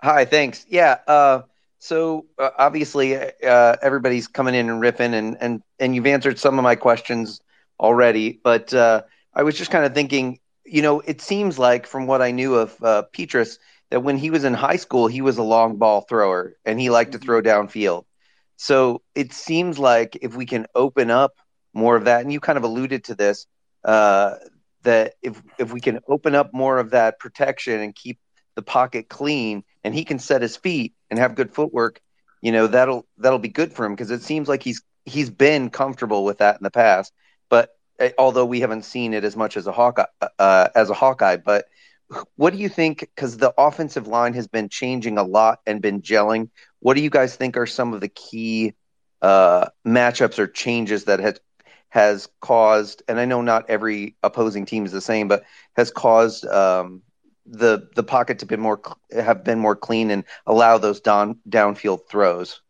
Hi, thanks. Yeah. Uh, so uh, obviously uh, everybody's coming in and ripping, and and and you've answered some of my questions already. But uh, I was just kind of thinking, you know, it seems like from what I knew of uh, Petras that when he was in high school, he was a long ball thrower and he liked to throw mm-hmm. downfield. So it seems like if we can open up more of that, and you kind of alluded to this, uh, that if if we can open up more of that protection and keep the pocket clean, and he can set his feet and have good footwork, you know that'll that'll be good for him because it seems like he's he's been comfortable with that in the past. But uh, although we haven't seen it as much as a Hawkeye uh, as a Hawkeye, but what do you think? Because the offensive line has been changing a lot and been gelling. What do you guys think are some of the key uh, matchups or changes that has has caused? And I know not every opposing team is the same, but has caused um, the the pocket to be more have been more clean and allow those down downfield throws.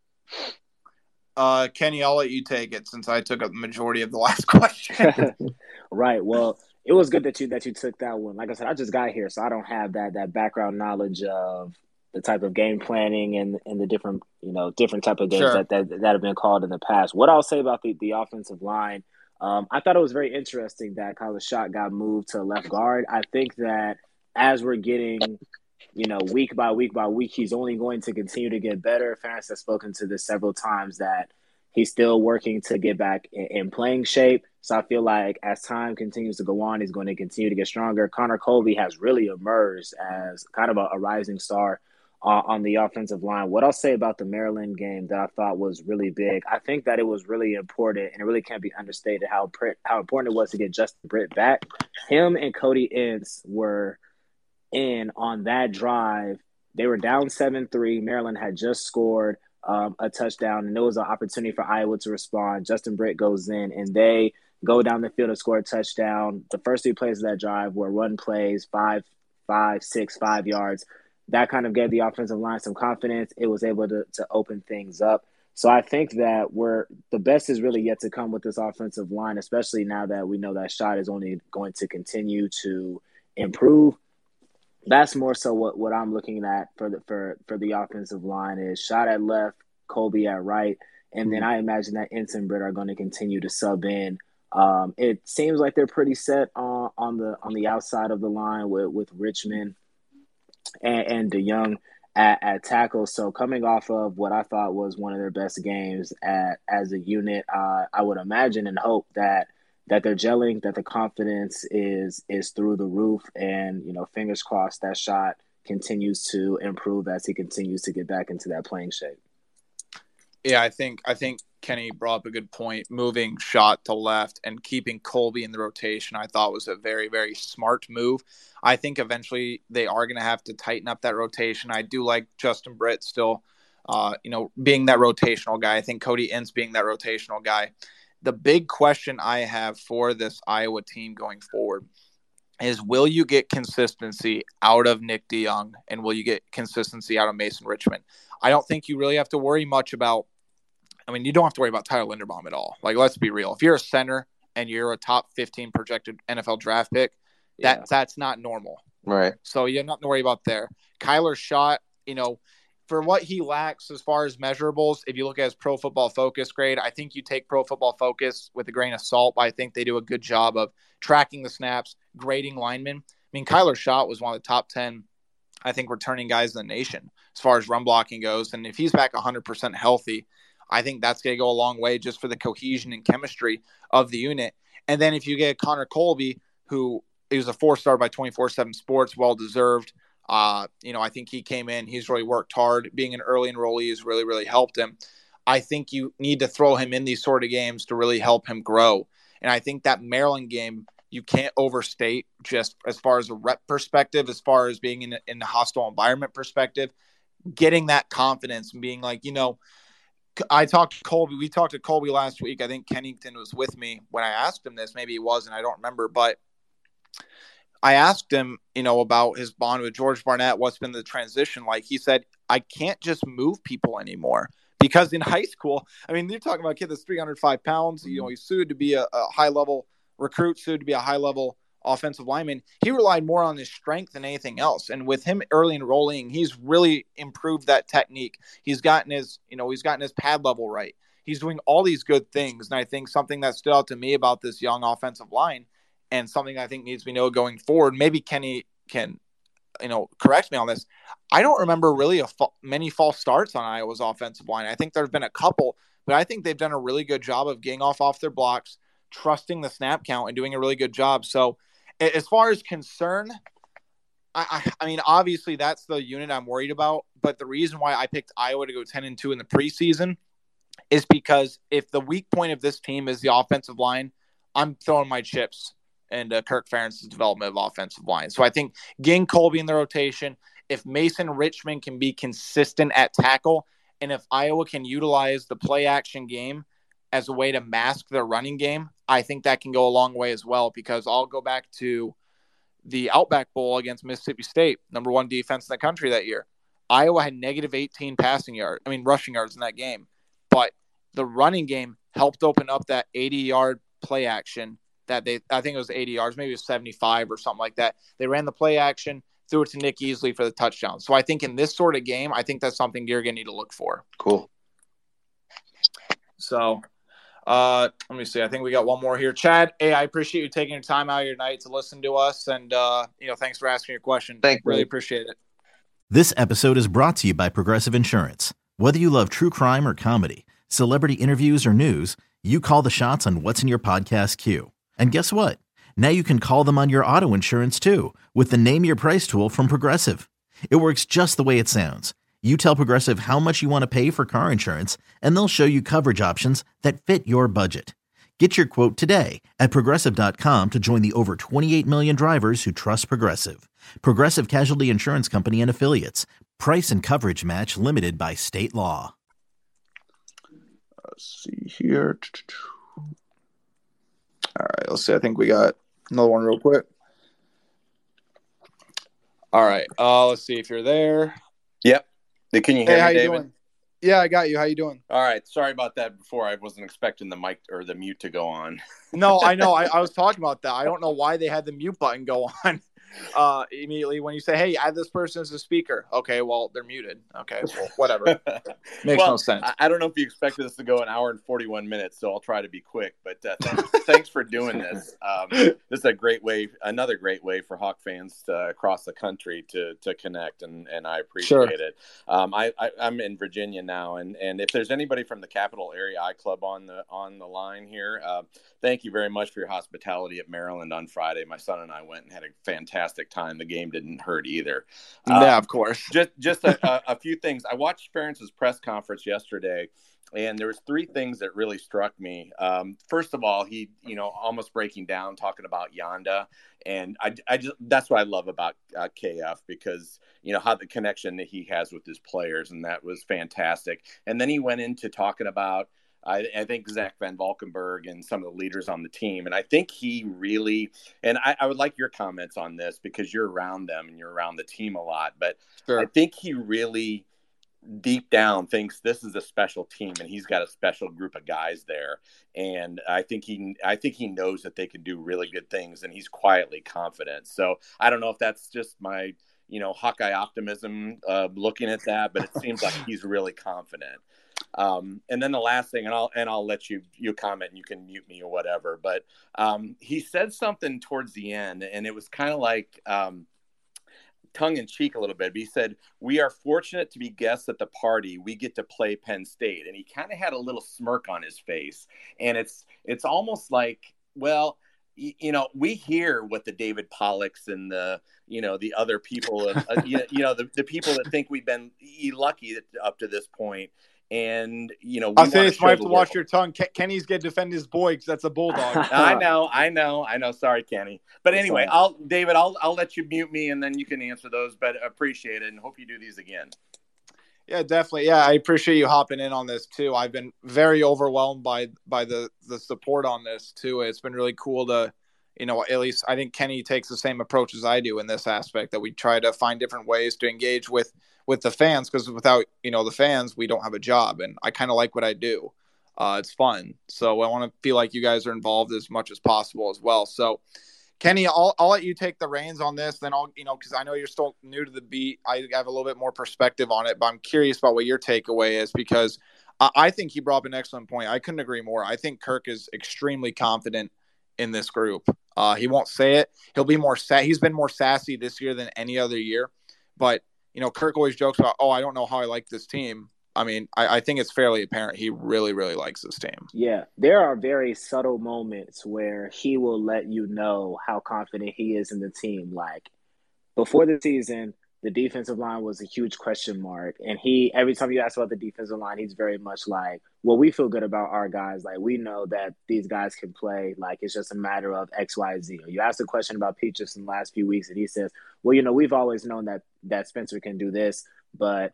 Uh, Kenny, I'll let you take it since I took up the majority of the last question. right. Well, it was good that you that you took that one. Like I said, I just got here, so I don't have that that background knowledge of the type of game planning and and the different you know different type of games sure. that, that that have been called in the past. What I'll say about the the offensive line, um, I thought it was very interesting that Kyler Schott got moved to left guard. I think that as we're getting you know, week by week by week, he's only going to continue to get better. Ferentz has spoken to this several times that he's still working to get back in, in, playing shape. So I feel like as time continues to go on, he's going to continue to get stronger. Connor Colby has really emerged as kind of a, a rising star uh, on the offensive line. What I'll say about the Maryland game that I thought was really big, I think that it was really important, and it really can't be understated how how important it was to get Justin Britt back. Him and Cody Ince were in on that drive. They were down 7 3. Maryland had just scored um, a touchdown, and there was an opportunity for Iowa to respond. Justin Britt goes in, and they go down the field and score a touchdown. The first three plays of that drive were run plays, five, five, six, five yards. That kind of gave the offensive line some confidence. It was able to, to open things up. So I think that we're the best is really yet to come with this offensive line, especially now that we know that Schott is only going to continue to improve. That's more so what, what I'm looking at for the for for the offensive line is Schott at left, Colby at right, and then mm-hmm. I imagine that Britt are going to continue to sub in um, it seems like they're pretty set on, on the on the outside of the line with with Richmond and, and DeYoung at, at tackle. So coming off of what I thought was one of their best games at, as a unit, uh, I would imagine and hope that that they're gelling, that the confidence is is through the roof, and you know, fingers crossed that Schott continues to improve as he continues to get back into that playing shape. Yeah, I think I think Kenny brought up a good point. Moving Schott to left and keeping Colby in the rotation, I thought was a very, very smart move. I think eventually they are going to have to tighten up that rotation. I do like Justin Britt still, uh, you know, being that rotational guy. I think Cody Ince being that rotational guy. The big question I have for this Iowa team going forward is will you get consistency out of Nick DeYoung and will you get consistency out of Mason Richmond? I don't think you really have to worry much about I mean, you don't have to worry about Tyler Linderbaum at all. Like, let's be real. If you're a center and you're a top 15 projected NFL draft pick, that yeah. that's not normal. Right. So you are not to worry about there. Kyler Schott, you know, for what he lacks as far as measurables, if you look at his pro football focus grade, I think you take pro football focus with a grain of salt. But I think they do a good job of tracking the snaps, grading linemen. I mean, Kyler Schott was one of the top 10, I think, returning guys in the nation as far as run blocking goes. And if he's back 100% healthy, I think that's going to go a long way just for the cohesion and chemistry of the unit. And then if you get Connor Colby, who is a four star by 24 7 sports, well deserved. Uh, you know, I think he came in, he's really worked hard. Being an early enrollee has really, really helped him. I think you need to throw him in these sort of games to really help him grow. And I think that Maryland game, you can't overstate just as far as a rep perspective, as far as being in, in the hostile environment perspective, getting that confidence and being like, you know, I talked to Colby. We talked to Colby last week. I think Kennington was with me when I asked him this. Maybe he wasn't. I don't remember. But I asked him, you know, about his bond with George Barnett. What's been the transition like? He said, I can't just move people anymore because in high school, I mean, you're talking about a kid that's 305 pounds. You know, mm-hmm. he's sued to be a, a high level recruit, sued to be a high level offensive lineman, he relied more on his strength than anything else. And with him early enrolling, he's really improved that technique. He's gotten his, you know, he's gotten his pad level right. He's doing all these good things. And I think something that stood out to me about this young offensive line and something I think needs to be known going forward, maybe Kenny can, you know, correct me on this. I don't remember really a fa- many false starts on Iowa's offensive line. I think there have been a couple, but I think they've done a really good job of getting off off their blocks, trusting the snap count, and doing a really good job. So as far as concern, I, I, mean, obviously that's the unit I'm worried about. But the reason why I picked Iowa to go 10 and 2 in the preseason is because if the weak point of this team is the offensive line, I'm throwing my chips into Kirk Ferentz's development of offensive line. So I think getting Colby in the rotation, if Mason Richmond can be consistent at tackle, and if Iowa can utilize the play action game as a way to mask their running game, I think that can go a long way as well. Because I'll go back to the Outback Bowl against Mississippi State, number one defense in the country that year. Iowa had negative 18 passing yards, I mean, rushing yards in that game. But the running game helped open up that 80 yard play action that they, I think it was 80 yards, maybe it was 75 or something like that. They ran the play action, threw it to Nick Easley for the touchdown. So I think in this sort of game, I think that's something you're going to need to look for. Cool. So uh, let me see. I think we got one more here. Chad, hey, I appreciate you taking your time out of your night to listen to us, and uh, you know, thanks for asking your question. Thank really you. appreciate it. This episode is brought to you by Progressive Insurance. Whether you love true crime or comedy, celebrity interviews or news, you call the shots on what's in your podcast queue. And guess what? Now you can call them on your auto insurance too with the Name Your Price tool from Progressive. It works just the way it sounds. You tell Progressive how much you want to pay for car insurance, and they'll show you coverage options that fit your budget. Get your quote today at progressive.com to join the over 28 million drivers who trust Progressive. Progressive Casualty Insurance Company and Affiliates. Price and coverage match limited by state law. Let's see here. All right, let's see. I think we got another one real quick. All right. Uh, let's see if you're there. Yep. Can you hear Hey, how me, you David? doing? Yeah, I got you. How you doing? All right. Sorry about that before. I wasn't expecting the mic or the mute to go on. No, I know. I, I was talking about that. I don't know why they had the mute button go on uh, immediately when you say, "Hey, add this person as a speaker." Okay, well they're muted. Okay, well whatever. Makes well, no sense. I, I don't know if you expected this to go an hour and 41 minutes, so I'll try to be quick. But uh, thanks, thanks for doing this. Um, this is a great way, another great way for Hawk fans to, across the country to to connect, and, and I appreciate Sure. it. Um, I, I, I'm in Virginia now, and, and if there's anybody from the Capital Area I Club on the on the line here, uh, thank you very much for your hospitality at Maryland on Friday. My son and I went and had a fantastic time. The game didn't hurt either. Yeah, of course. just just a, a, a few things. I watched Ferentz's press conference yesterday, and there was three things that really struck me. Um, first of all, he you know almost breaking down, talking about Yonda, and I, I just that's what I love about uh, KF because you know how the connection that he has with his players, and that was fantastic. And then he went into talking about. I, I think Zach Van Valkenburg and some of the leaders on the team. And I think he really, and I, I would like your comments on this because you're around them and you're around the team a lot. But Sure. I think he really deep down thinks this is a special team and he's got a special group of guys there and i think he i think he knows that they can do really good things and he's quietly confident so i don't know if that's just my you know hawkeye optimism uh, looking at that but it seems like he's really confident um, and then the last thing and i'll and i'll let you you comment and you can mute me or whatever but um, he said something towards the end and it was kind of like um, tongue in cheek a little bit. But he said, "We are fortunate to be guests at the party. We get to play Penn State." And he kind of had a little smirk on his face, and it's it's almost like, well, you know, we hear what the David Pollocks and the you know the other people, uh, uh, you, know, the, the people that think we've been lucky up to this point. And you know, we I'll say this: might have to watch world. your tongue. Ken- Kenny's gonna defend his boy because that's a bulldog. I know, I know, I know. Sorry, Kenny. But anyway, I'll David, I'll I'll let you mute me and then you can answer those. But appreciate it and hope you do these again. Yeah, definitely. Yeah, I appreciate you hopping in on this too. I've been very overwhelmed by by the the support on this too. It's been really cool to, you know, at least I think Kenny takes the same approach as I do in this aspect that we try to find different ways to engage with with the fans because without you know the fans we don't have a job and I kind of like what I do. Uh, it's fun, so I want to feel like you guys are involved as much as possible as well. So, Kenny, I'll, I'll let you take the reins on this. Then I'll, you know, because I know you're still new to the beat. I have a little bit more perspective on it, but I'm curious about what your takeaway is because I, I think he brought up an excellent point. I couldn't agree more. I think Kirk is extremely confident in this group. Uh, he won't say it. He'll be more sa- He's been more sassy this year than any other year. But you know, Kirk always jokes about, "Oh, I don't know how I like this team." I mean, I, I, think it's fairly apparent he really, really likes this team. Yeah, there are very subtle moments where he will let you know how confident he is in the team. Like before the season, the defensive line was a huge question mark, and he every time you ask about the defensive line, he's very much like, "Well, we feel good about our guys. Like we know that these guys can play. Like it's just a matter of X, Y, Z." You ask a question about Peaches in the last few weeks, and he says, "Well, you know, we've always known that that Spencer can do this, but."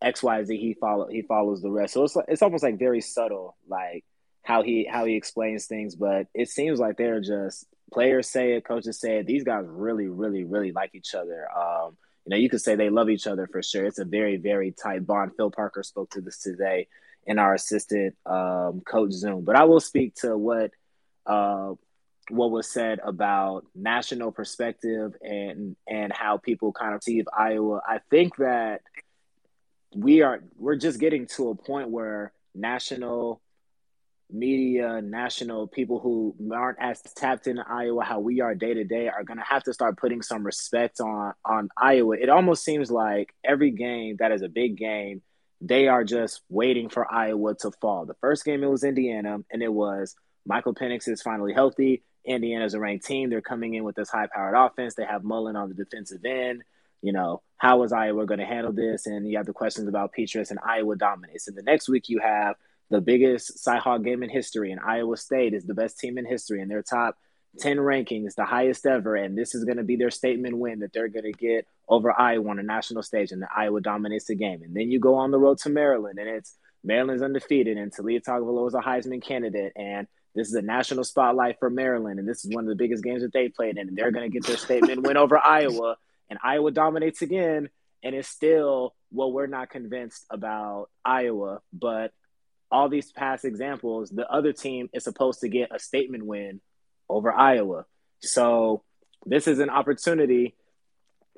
X Y Z he follow he follows the rest. So it's it's almost like very subtle, like how he how he explains things. But it seems like they're just players say it, coaches say it. These guys really, really, really like each other. Um, you know, you could say they love each other for sure. It's a very, very tight bond. Phil Parker spoke to this today in our assistant um, coach Zoom. But I will speak to what uh, what was said about national perspective and and how people kind of see Iowa. I think that we are we're just getting to a point where national media, national people who aren't as tapped into Iowa how we are day to day are going to have to start putting some respect on on Iowa. It almost seems like every game that is a big game, they are just waiting for Iowa to fall. The first game it was Indiana, and it was Michael Penix is finally healthy. Indiana's a ranked team. They're coming in with this high powered offense. They have Mullen on the defensive end you know, how is Iowa going to handle this? And you have the questions about Petras and Iowa dominates. And the next week you have the biggest Cyhawk game in history, and Iowa State is the best team in history, and their top 10 rankings, the highest ever. And this is going to be their statement win that they're going to get over Iowa on a national stage, and the Iowa dominates the game. And then you go on the road to Maryland, and it's Maryland's undefeated, and Taulia Tagovailoa is a Heisman candidate, and this is a national spotlight for Maryland, and this is one of the biggest games that they played in, and they're going to get their statement win over Iowa and Iowa dominates again, and it's still well, we're not convinced about Iowa, but all these past examples, the other team is supposed to get a statement win over Iowa. So this is an opportunity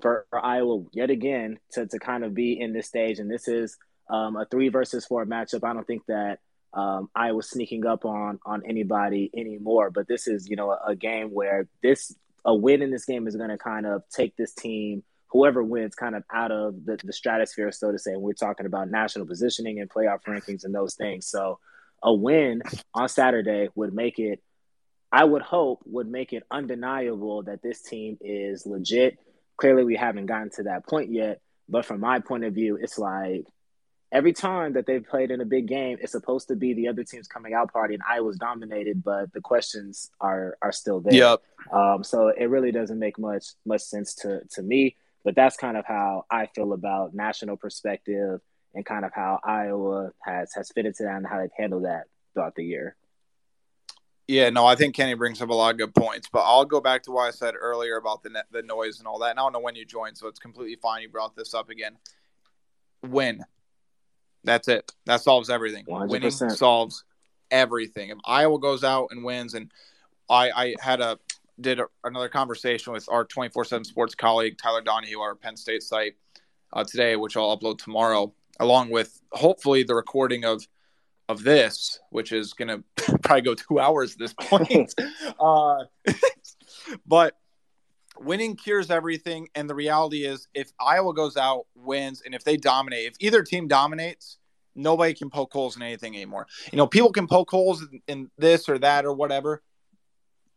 for, for Iowa yet again to, to kind of be in this stage. And this is um, a three versus four matchup. I don't think that um, Iowa's sneaking up on on anybody anymore. But this is, you know, a, a game where this a win in this game is going to kind of take this team, whoever wins, kind of out of the, the stratosphere, so to say. And we're talking about national positioning and playoff rankings and those things. So a win on Saturday would make it, I would hope, would make it undeniable that this team is legit. Clearly, we haven't gotten to that point yet. But from my point of view, it's like every time that they've played in a big game, it's supposed to be the other team's coming out party, and Iowa's dominated, but the questions are are still there. Yep. Um, so it really doesn't make much much sense to to me. But that's kind of how I feel about national perspective and kind of how Iowa has has fit into that and how they've handled that throughout the year. Yeah, no, I think Kenny brings up a lot of good points, but I'll go back to what I said earlier about the the noise and all that. And I don't know when you joined, so it's completely fine. You brought this up again. Win that's it. That solves everything. 100%. Winning solves everything. If Iowa goes out and wins, and I, I had a did a, another conversation with our 24/7 Sports colleague Tyler Donohue, our Penn State site uh, today, which I'll upload tomorrow, along with hopefully the recording of of this, which is going to probably go two hours at this point. uh, but winning cures everything. And the reality is, if Iowa goes out, wins, and if they dominate, if either team dominates, nobody can poke holes in anything anymore. You know, people can poke holes in, in this or that or whatever,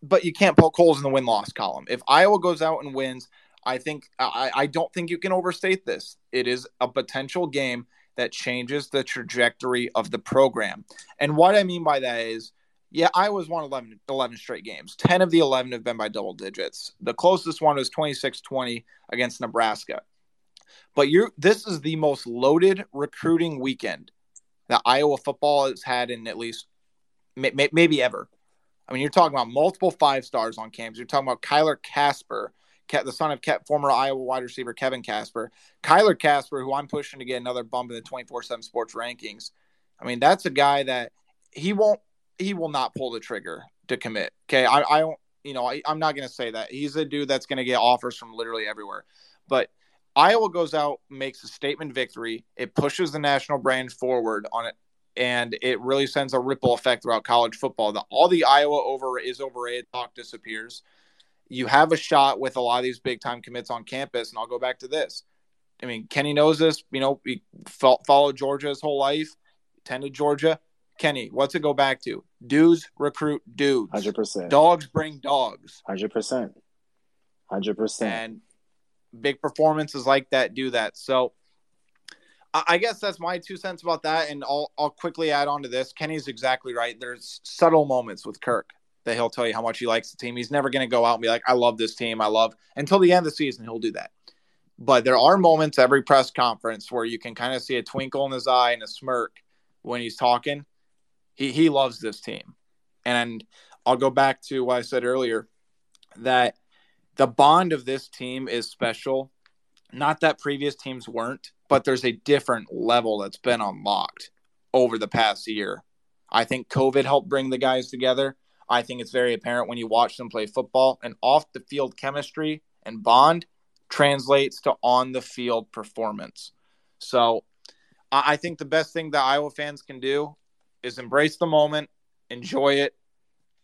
but you can't poke holes in the win loss column. If Iowa goes out and wins, I think I, I don't think you can overstate this. It is a potential game that changes the trajectory of the program. And what I mean by that is yeah, Iowa's won 11, 11 straight games. 10 of the 11 have been by double digits. The closest one was 26 20 against Nebraska. But you this is the most loaded recruiting weekend that Iowa football has had in at least may, may, maybe ever. I mean, you're talking about multiple five stars on campus. You're talking about Kyler Kasper, the son of former Iowa wide receiver Kevin Kasper. Kyler Kasper, who I'm pushing to get another bump in the 24 7 sports rankings. I mean, that's a guy that he won't he will not pull the trigger to commit. Okay, I, I don't. You know, I, I'm not going to say that. He's a dude that's going to get offers from literally everywhere. But Iowa goes out, makes a statement victory. It pushes the national brand forward on it, and it really sends a ripple effect throughout college football. The, all the Iowa over is overrated talk disappears. You have a shot with a lot of these big time commits on campus, and I'll go back to this. I mean, Kenny knows this. You know, he followed Georgia his whole life, attended Georgia. Kenny, what's it go back to? Dudes recruit dudes. Hundred percent. Dogs bring dogs. Hundred percent. Hundred percent. And big performances like that do that. So I guess that's my two cents about that. And I'll I'll quickly add on to this. Kenny's exactly right. There's subtle moments with Kirk that he'll tell you how much he likes the team. He's never going to go out and be like, I love this team. I love until the end of the season, he'll do that. But there are moments every press conference where you can kind of see a twinkle in his eye and a smirk when he's talking. He he loves this team. And I'll go back to what I said earlier that the bond of this team is special. Not that previous teams weren't, but there's a different level that's been unlocked over the past year. I think COVID helped bring the guys together. I think it's very apparent when you watch them play football and off the field chemistry and bond translates to on the field performance. So I think the best thing that Iowa fans can do is embrace the moment, enjoy it.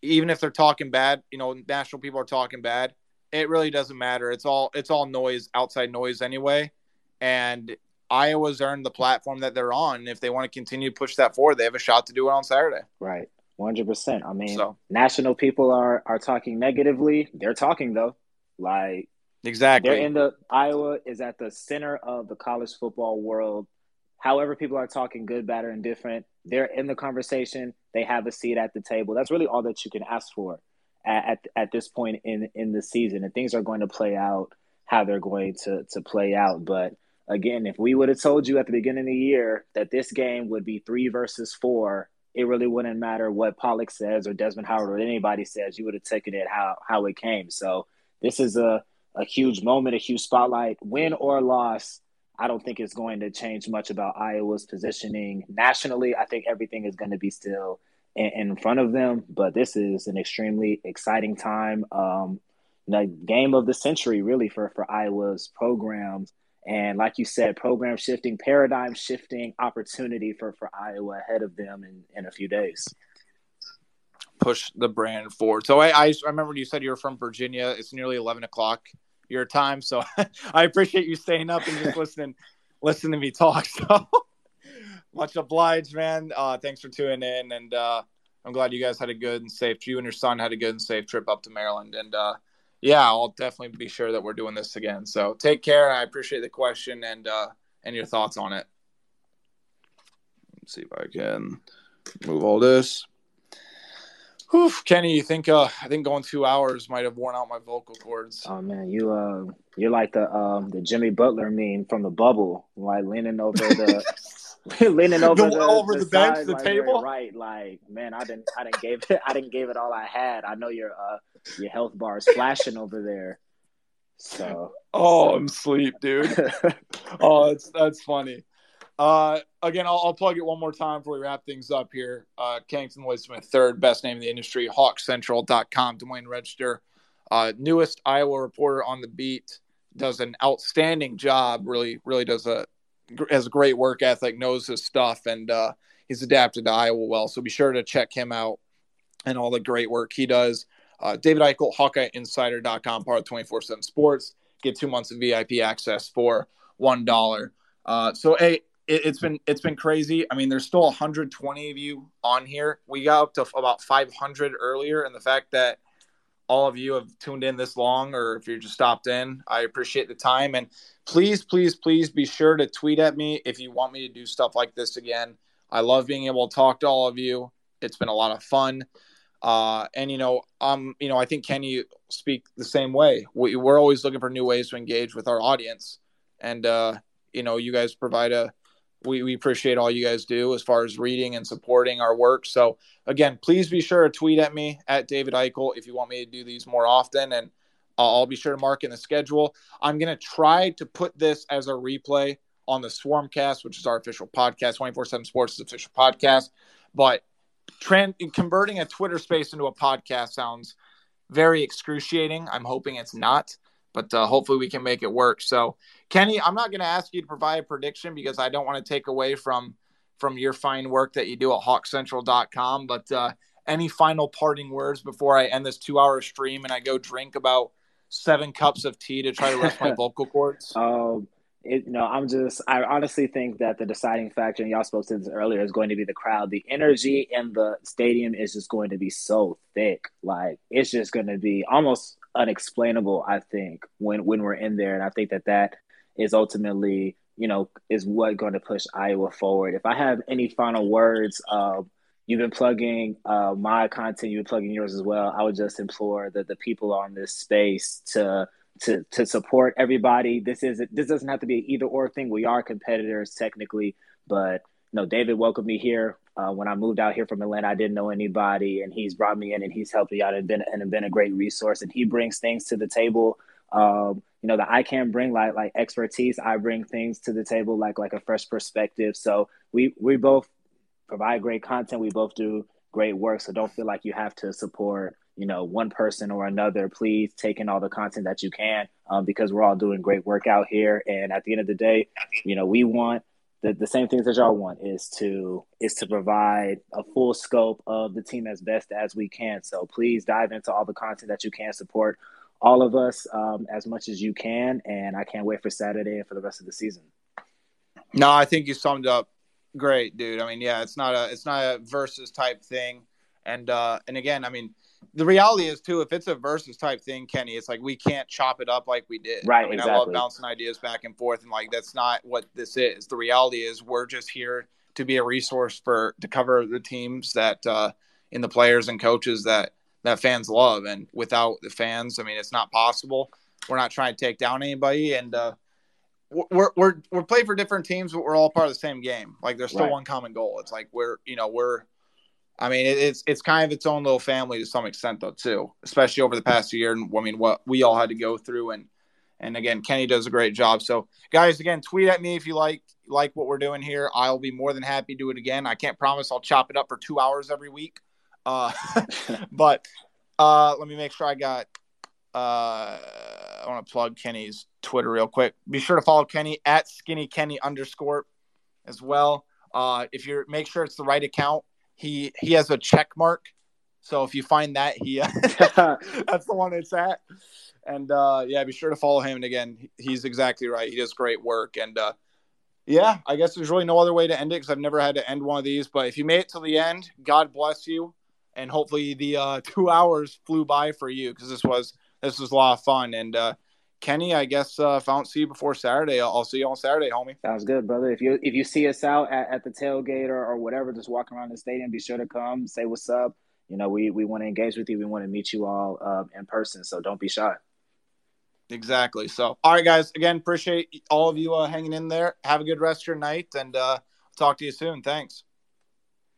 Even if they're talking bad, you know, national people are talking bad. It really doesn't matter. It's all it's all noise, outside noise anyway. And Iowa's earned the platform that they're on. If they want to continue to push that forward, they have a shot to do it on Saturday. Right. 100%. I mean, so, national people are are talking negatively. They're talking though. Like Exactly. They're in the Iowa is at the center of the college football world. However, people are talking good, bad, or indifferent. They're in the conversation. They have a seat at the table. That's really all that you can ask for at, at, this point in in the season. And things are going to play out how they're going to to play out. But again, if we would have told you at the beginning of the year that this game would be three versus four, it really wouldn't matter what Pollock says or Desmond Howard or anybody says. You would have taken it how how it came. So this is a a huge moment, a huge spotlight, win or loss. I don't think it's going to change much about Iowa's positioning nationally. I think everything is going to be still in, in front of them, but this is an extremely exciting time. Um, the game of the century, really, for, for Iowa's programs. And like you said, program shifting, paradigm shifting opportunity for, for Iowa ahead of them in, in a few days push the brand forward. So I, I, I remember you said you were from Virginia. It's nearly eleven o'clock your time, so I appreciate you staying up and just listening, listening to me talk. So much obliged, man. Uh, thanks for tuning in, and uh, I'm glad you guys had a good and safe. You and your son had a good and safe trip up to Maryland, and uh, yeah, I'll definitely be sure that we're doing this again. So take care. I appreciate the question and uh, and your thoughts on it. Let's see if I can move all this. Oof, Kenny, you think uh I think going two hours might have worn out my vocal cords. Oh man, you uh you're like the um the Jimmy Butler meme from the bubble, like leaning over the leaning over the, over the, the bench, side, the like, table. Right, like man, I didn't I didn't give it I didn't give it all I had. I know your uh your health bar is flashing over there. So Oh, I'm sleep, dude. oh, that's that's funny. Uh, again, I'll, I'll, plug it one more time before we wrap things up here. Uh, Kennington Lloyd Smith, third best name in the industry, hawkcentral.com, Des Moines Register. Uh, newest Iowa reporter on the beat, does an outstanding job, really, really does a, has a great work ethic, knows his stuff, and uh, he's adapted to Iowa well. So be sure to check him out and all the great work he does. Uh, David Eickholt, HawkeyeInsider.com, part of 24 7 Sports. Get two months of VIP access for $1. Uh, so, hey, it, has been it's been crazy. I mean, there's still 120 of you on here. We got up to about 500 earlier, and the fact that all of you have tuned in this long, or if you're just stopped in, I appreciate the time. And please, please, please be sure to tweet at me if you want me to do stuff like this again. I love being able to talk to all of you. It's been a lot of fun. Uh, and you know, um, you know, I think Kenny speak the same way. We, we're always looking for new ways to engage with our audience, and uh, you know, you guys provide a we, we appreciate all you guys do as far as reading and supporting our work. So again, please be sure to tweet at me at David Eickholt if you want me to do these more often, and I'll be sure to mark in the schedule. I'm gonna try to put this as a replay on the Swarmcast, which is our official podcast. 24/7 Sports' official podcast, but trend converting a Twitter space into a podcast sounds very excruciating. I'm hoping it's not, but uh, hopefully we can make it work. So, Kenny, I'm not going to ask you to provide a prediction because I don't want to take away from from your fine work that you do at hawkcentral.com. But uh, any final parting words before I end this two hour stream and I go drink about seven cups of tea to try to rest my vocal cords? Um, it, no, I'm just, I honestly think that the deciding factor, and y'all spoke to this earlier, is going to be the crowd. The energy in the stadium is just going to be so thick. Like, it's just going to be almost unexplainable, I think, when, when we're in there. And I think that that is ultimately, you know, is what going to push Iowa forward. If I have any final words, uh, you've been plugging uh, my content, you've been plugging yours as well. I would just implore that the people on this space to to to support everybody. This is this doesn't have to be an either or thing. We are competitors technically, but know, David welcomed me here. Uh, when I moved out here from Atlanta, I didn't know anybody, and he's brought me in and he's helped me out and been and been a great resource. And he brings things to the table, um, you know, that I can't bring like like expertise. I bring things to the table like like a fresh perspective. So we we both provide great content. We both do great work. So don't feel like you have to support, you know, one person or another. Please take in all the content that you can um, because we're all doing great work out here. And at the end of the day, you know, we want the, the same things that y'all want is to is to provide a full scope of the team as best as we can. So please dive into all the content that you can support all of us um, as much as you can. And I can't wait for Saturday and for the rest of the season. No, I think you summed up great, dude. I mean, yeah, it's not a it's not a versus type thing, and uh, and again, I mean, the reality is too, if it's a versus type thing, Kenny, it's like we can't chop it up like we did. Right. I mean, exactly. I love bouncing ideas back and forth, and like that's not what this is. The reality is we're just here to be a resource for to cover the teams that uh, in the players and coaches that that fans love, and without the fans, I mean, it's not possible. We're not trying to take down anybody, and uh, we're we're we're playing for different teams, but we're all part of the same game. Like there's still right. one common goal. It's like we're you know we're, I mean it, it's it's kind of its own little family to some extent though too, especially over the past year and I mean what we all had to go through and and again Kenny does a great job. So guys, again tweet at me if you like like what we're doing here. I'll be more than happy to do it again. I can't promise I'll chop it up for two hours every week, uh, but uh, let me make sure I got uh, I want to plug Kenny's Twitter real quick. Be sure to follow Kenny at skinny Kenny underscore as well. Uh, if you're make sure it's the right account. He he has a check mark, so if you find that he that's the one it's at. And uh, yeah, be sure to follow him. And again, he's exactly right. He does great work. And uh, yeah, I guess there's really no other way to end it because I've never had to end one of these. But if you made it to the end, God bless you. And hopefully the uh, two hours flew by for you because this was this was a lot of fun. And uh, Kenny, I guess uh, if I don't see you before Saturday, I'll, I'll, see you on Saturday, homie. Sounds good, brother. If you if you see us out at, at the tailgate or, or whatever, just walking around the stadium, be sure to come, say what's up. You know, we we want to engage with you. We want to meet you all uh, in person. So don't be shy. Exactly. So, all right, guys. Again, appreciate all of you uh, hanging in there. Have a good rest of your night, and uh, talk to you soon. Thanks.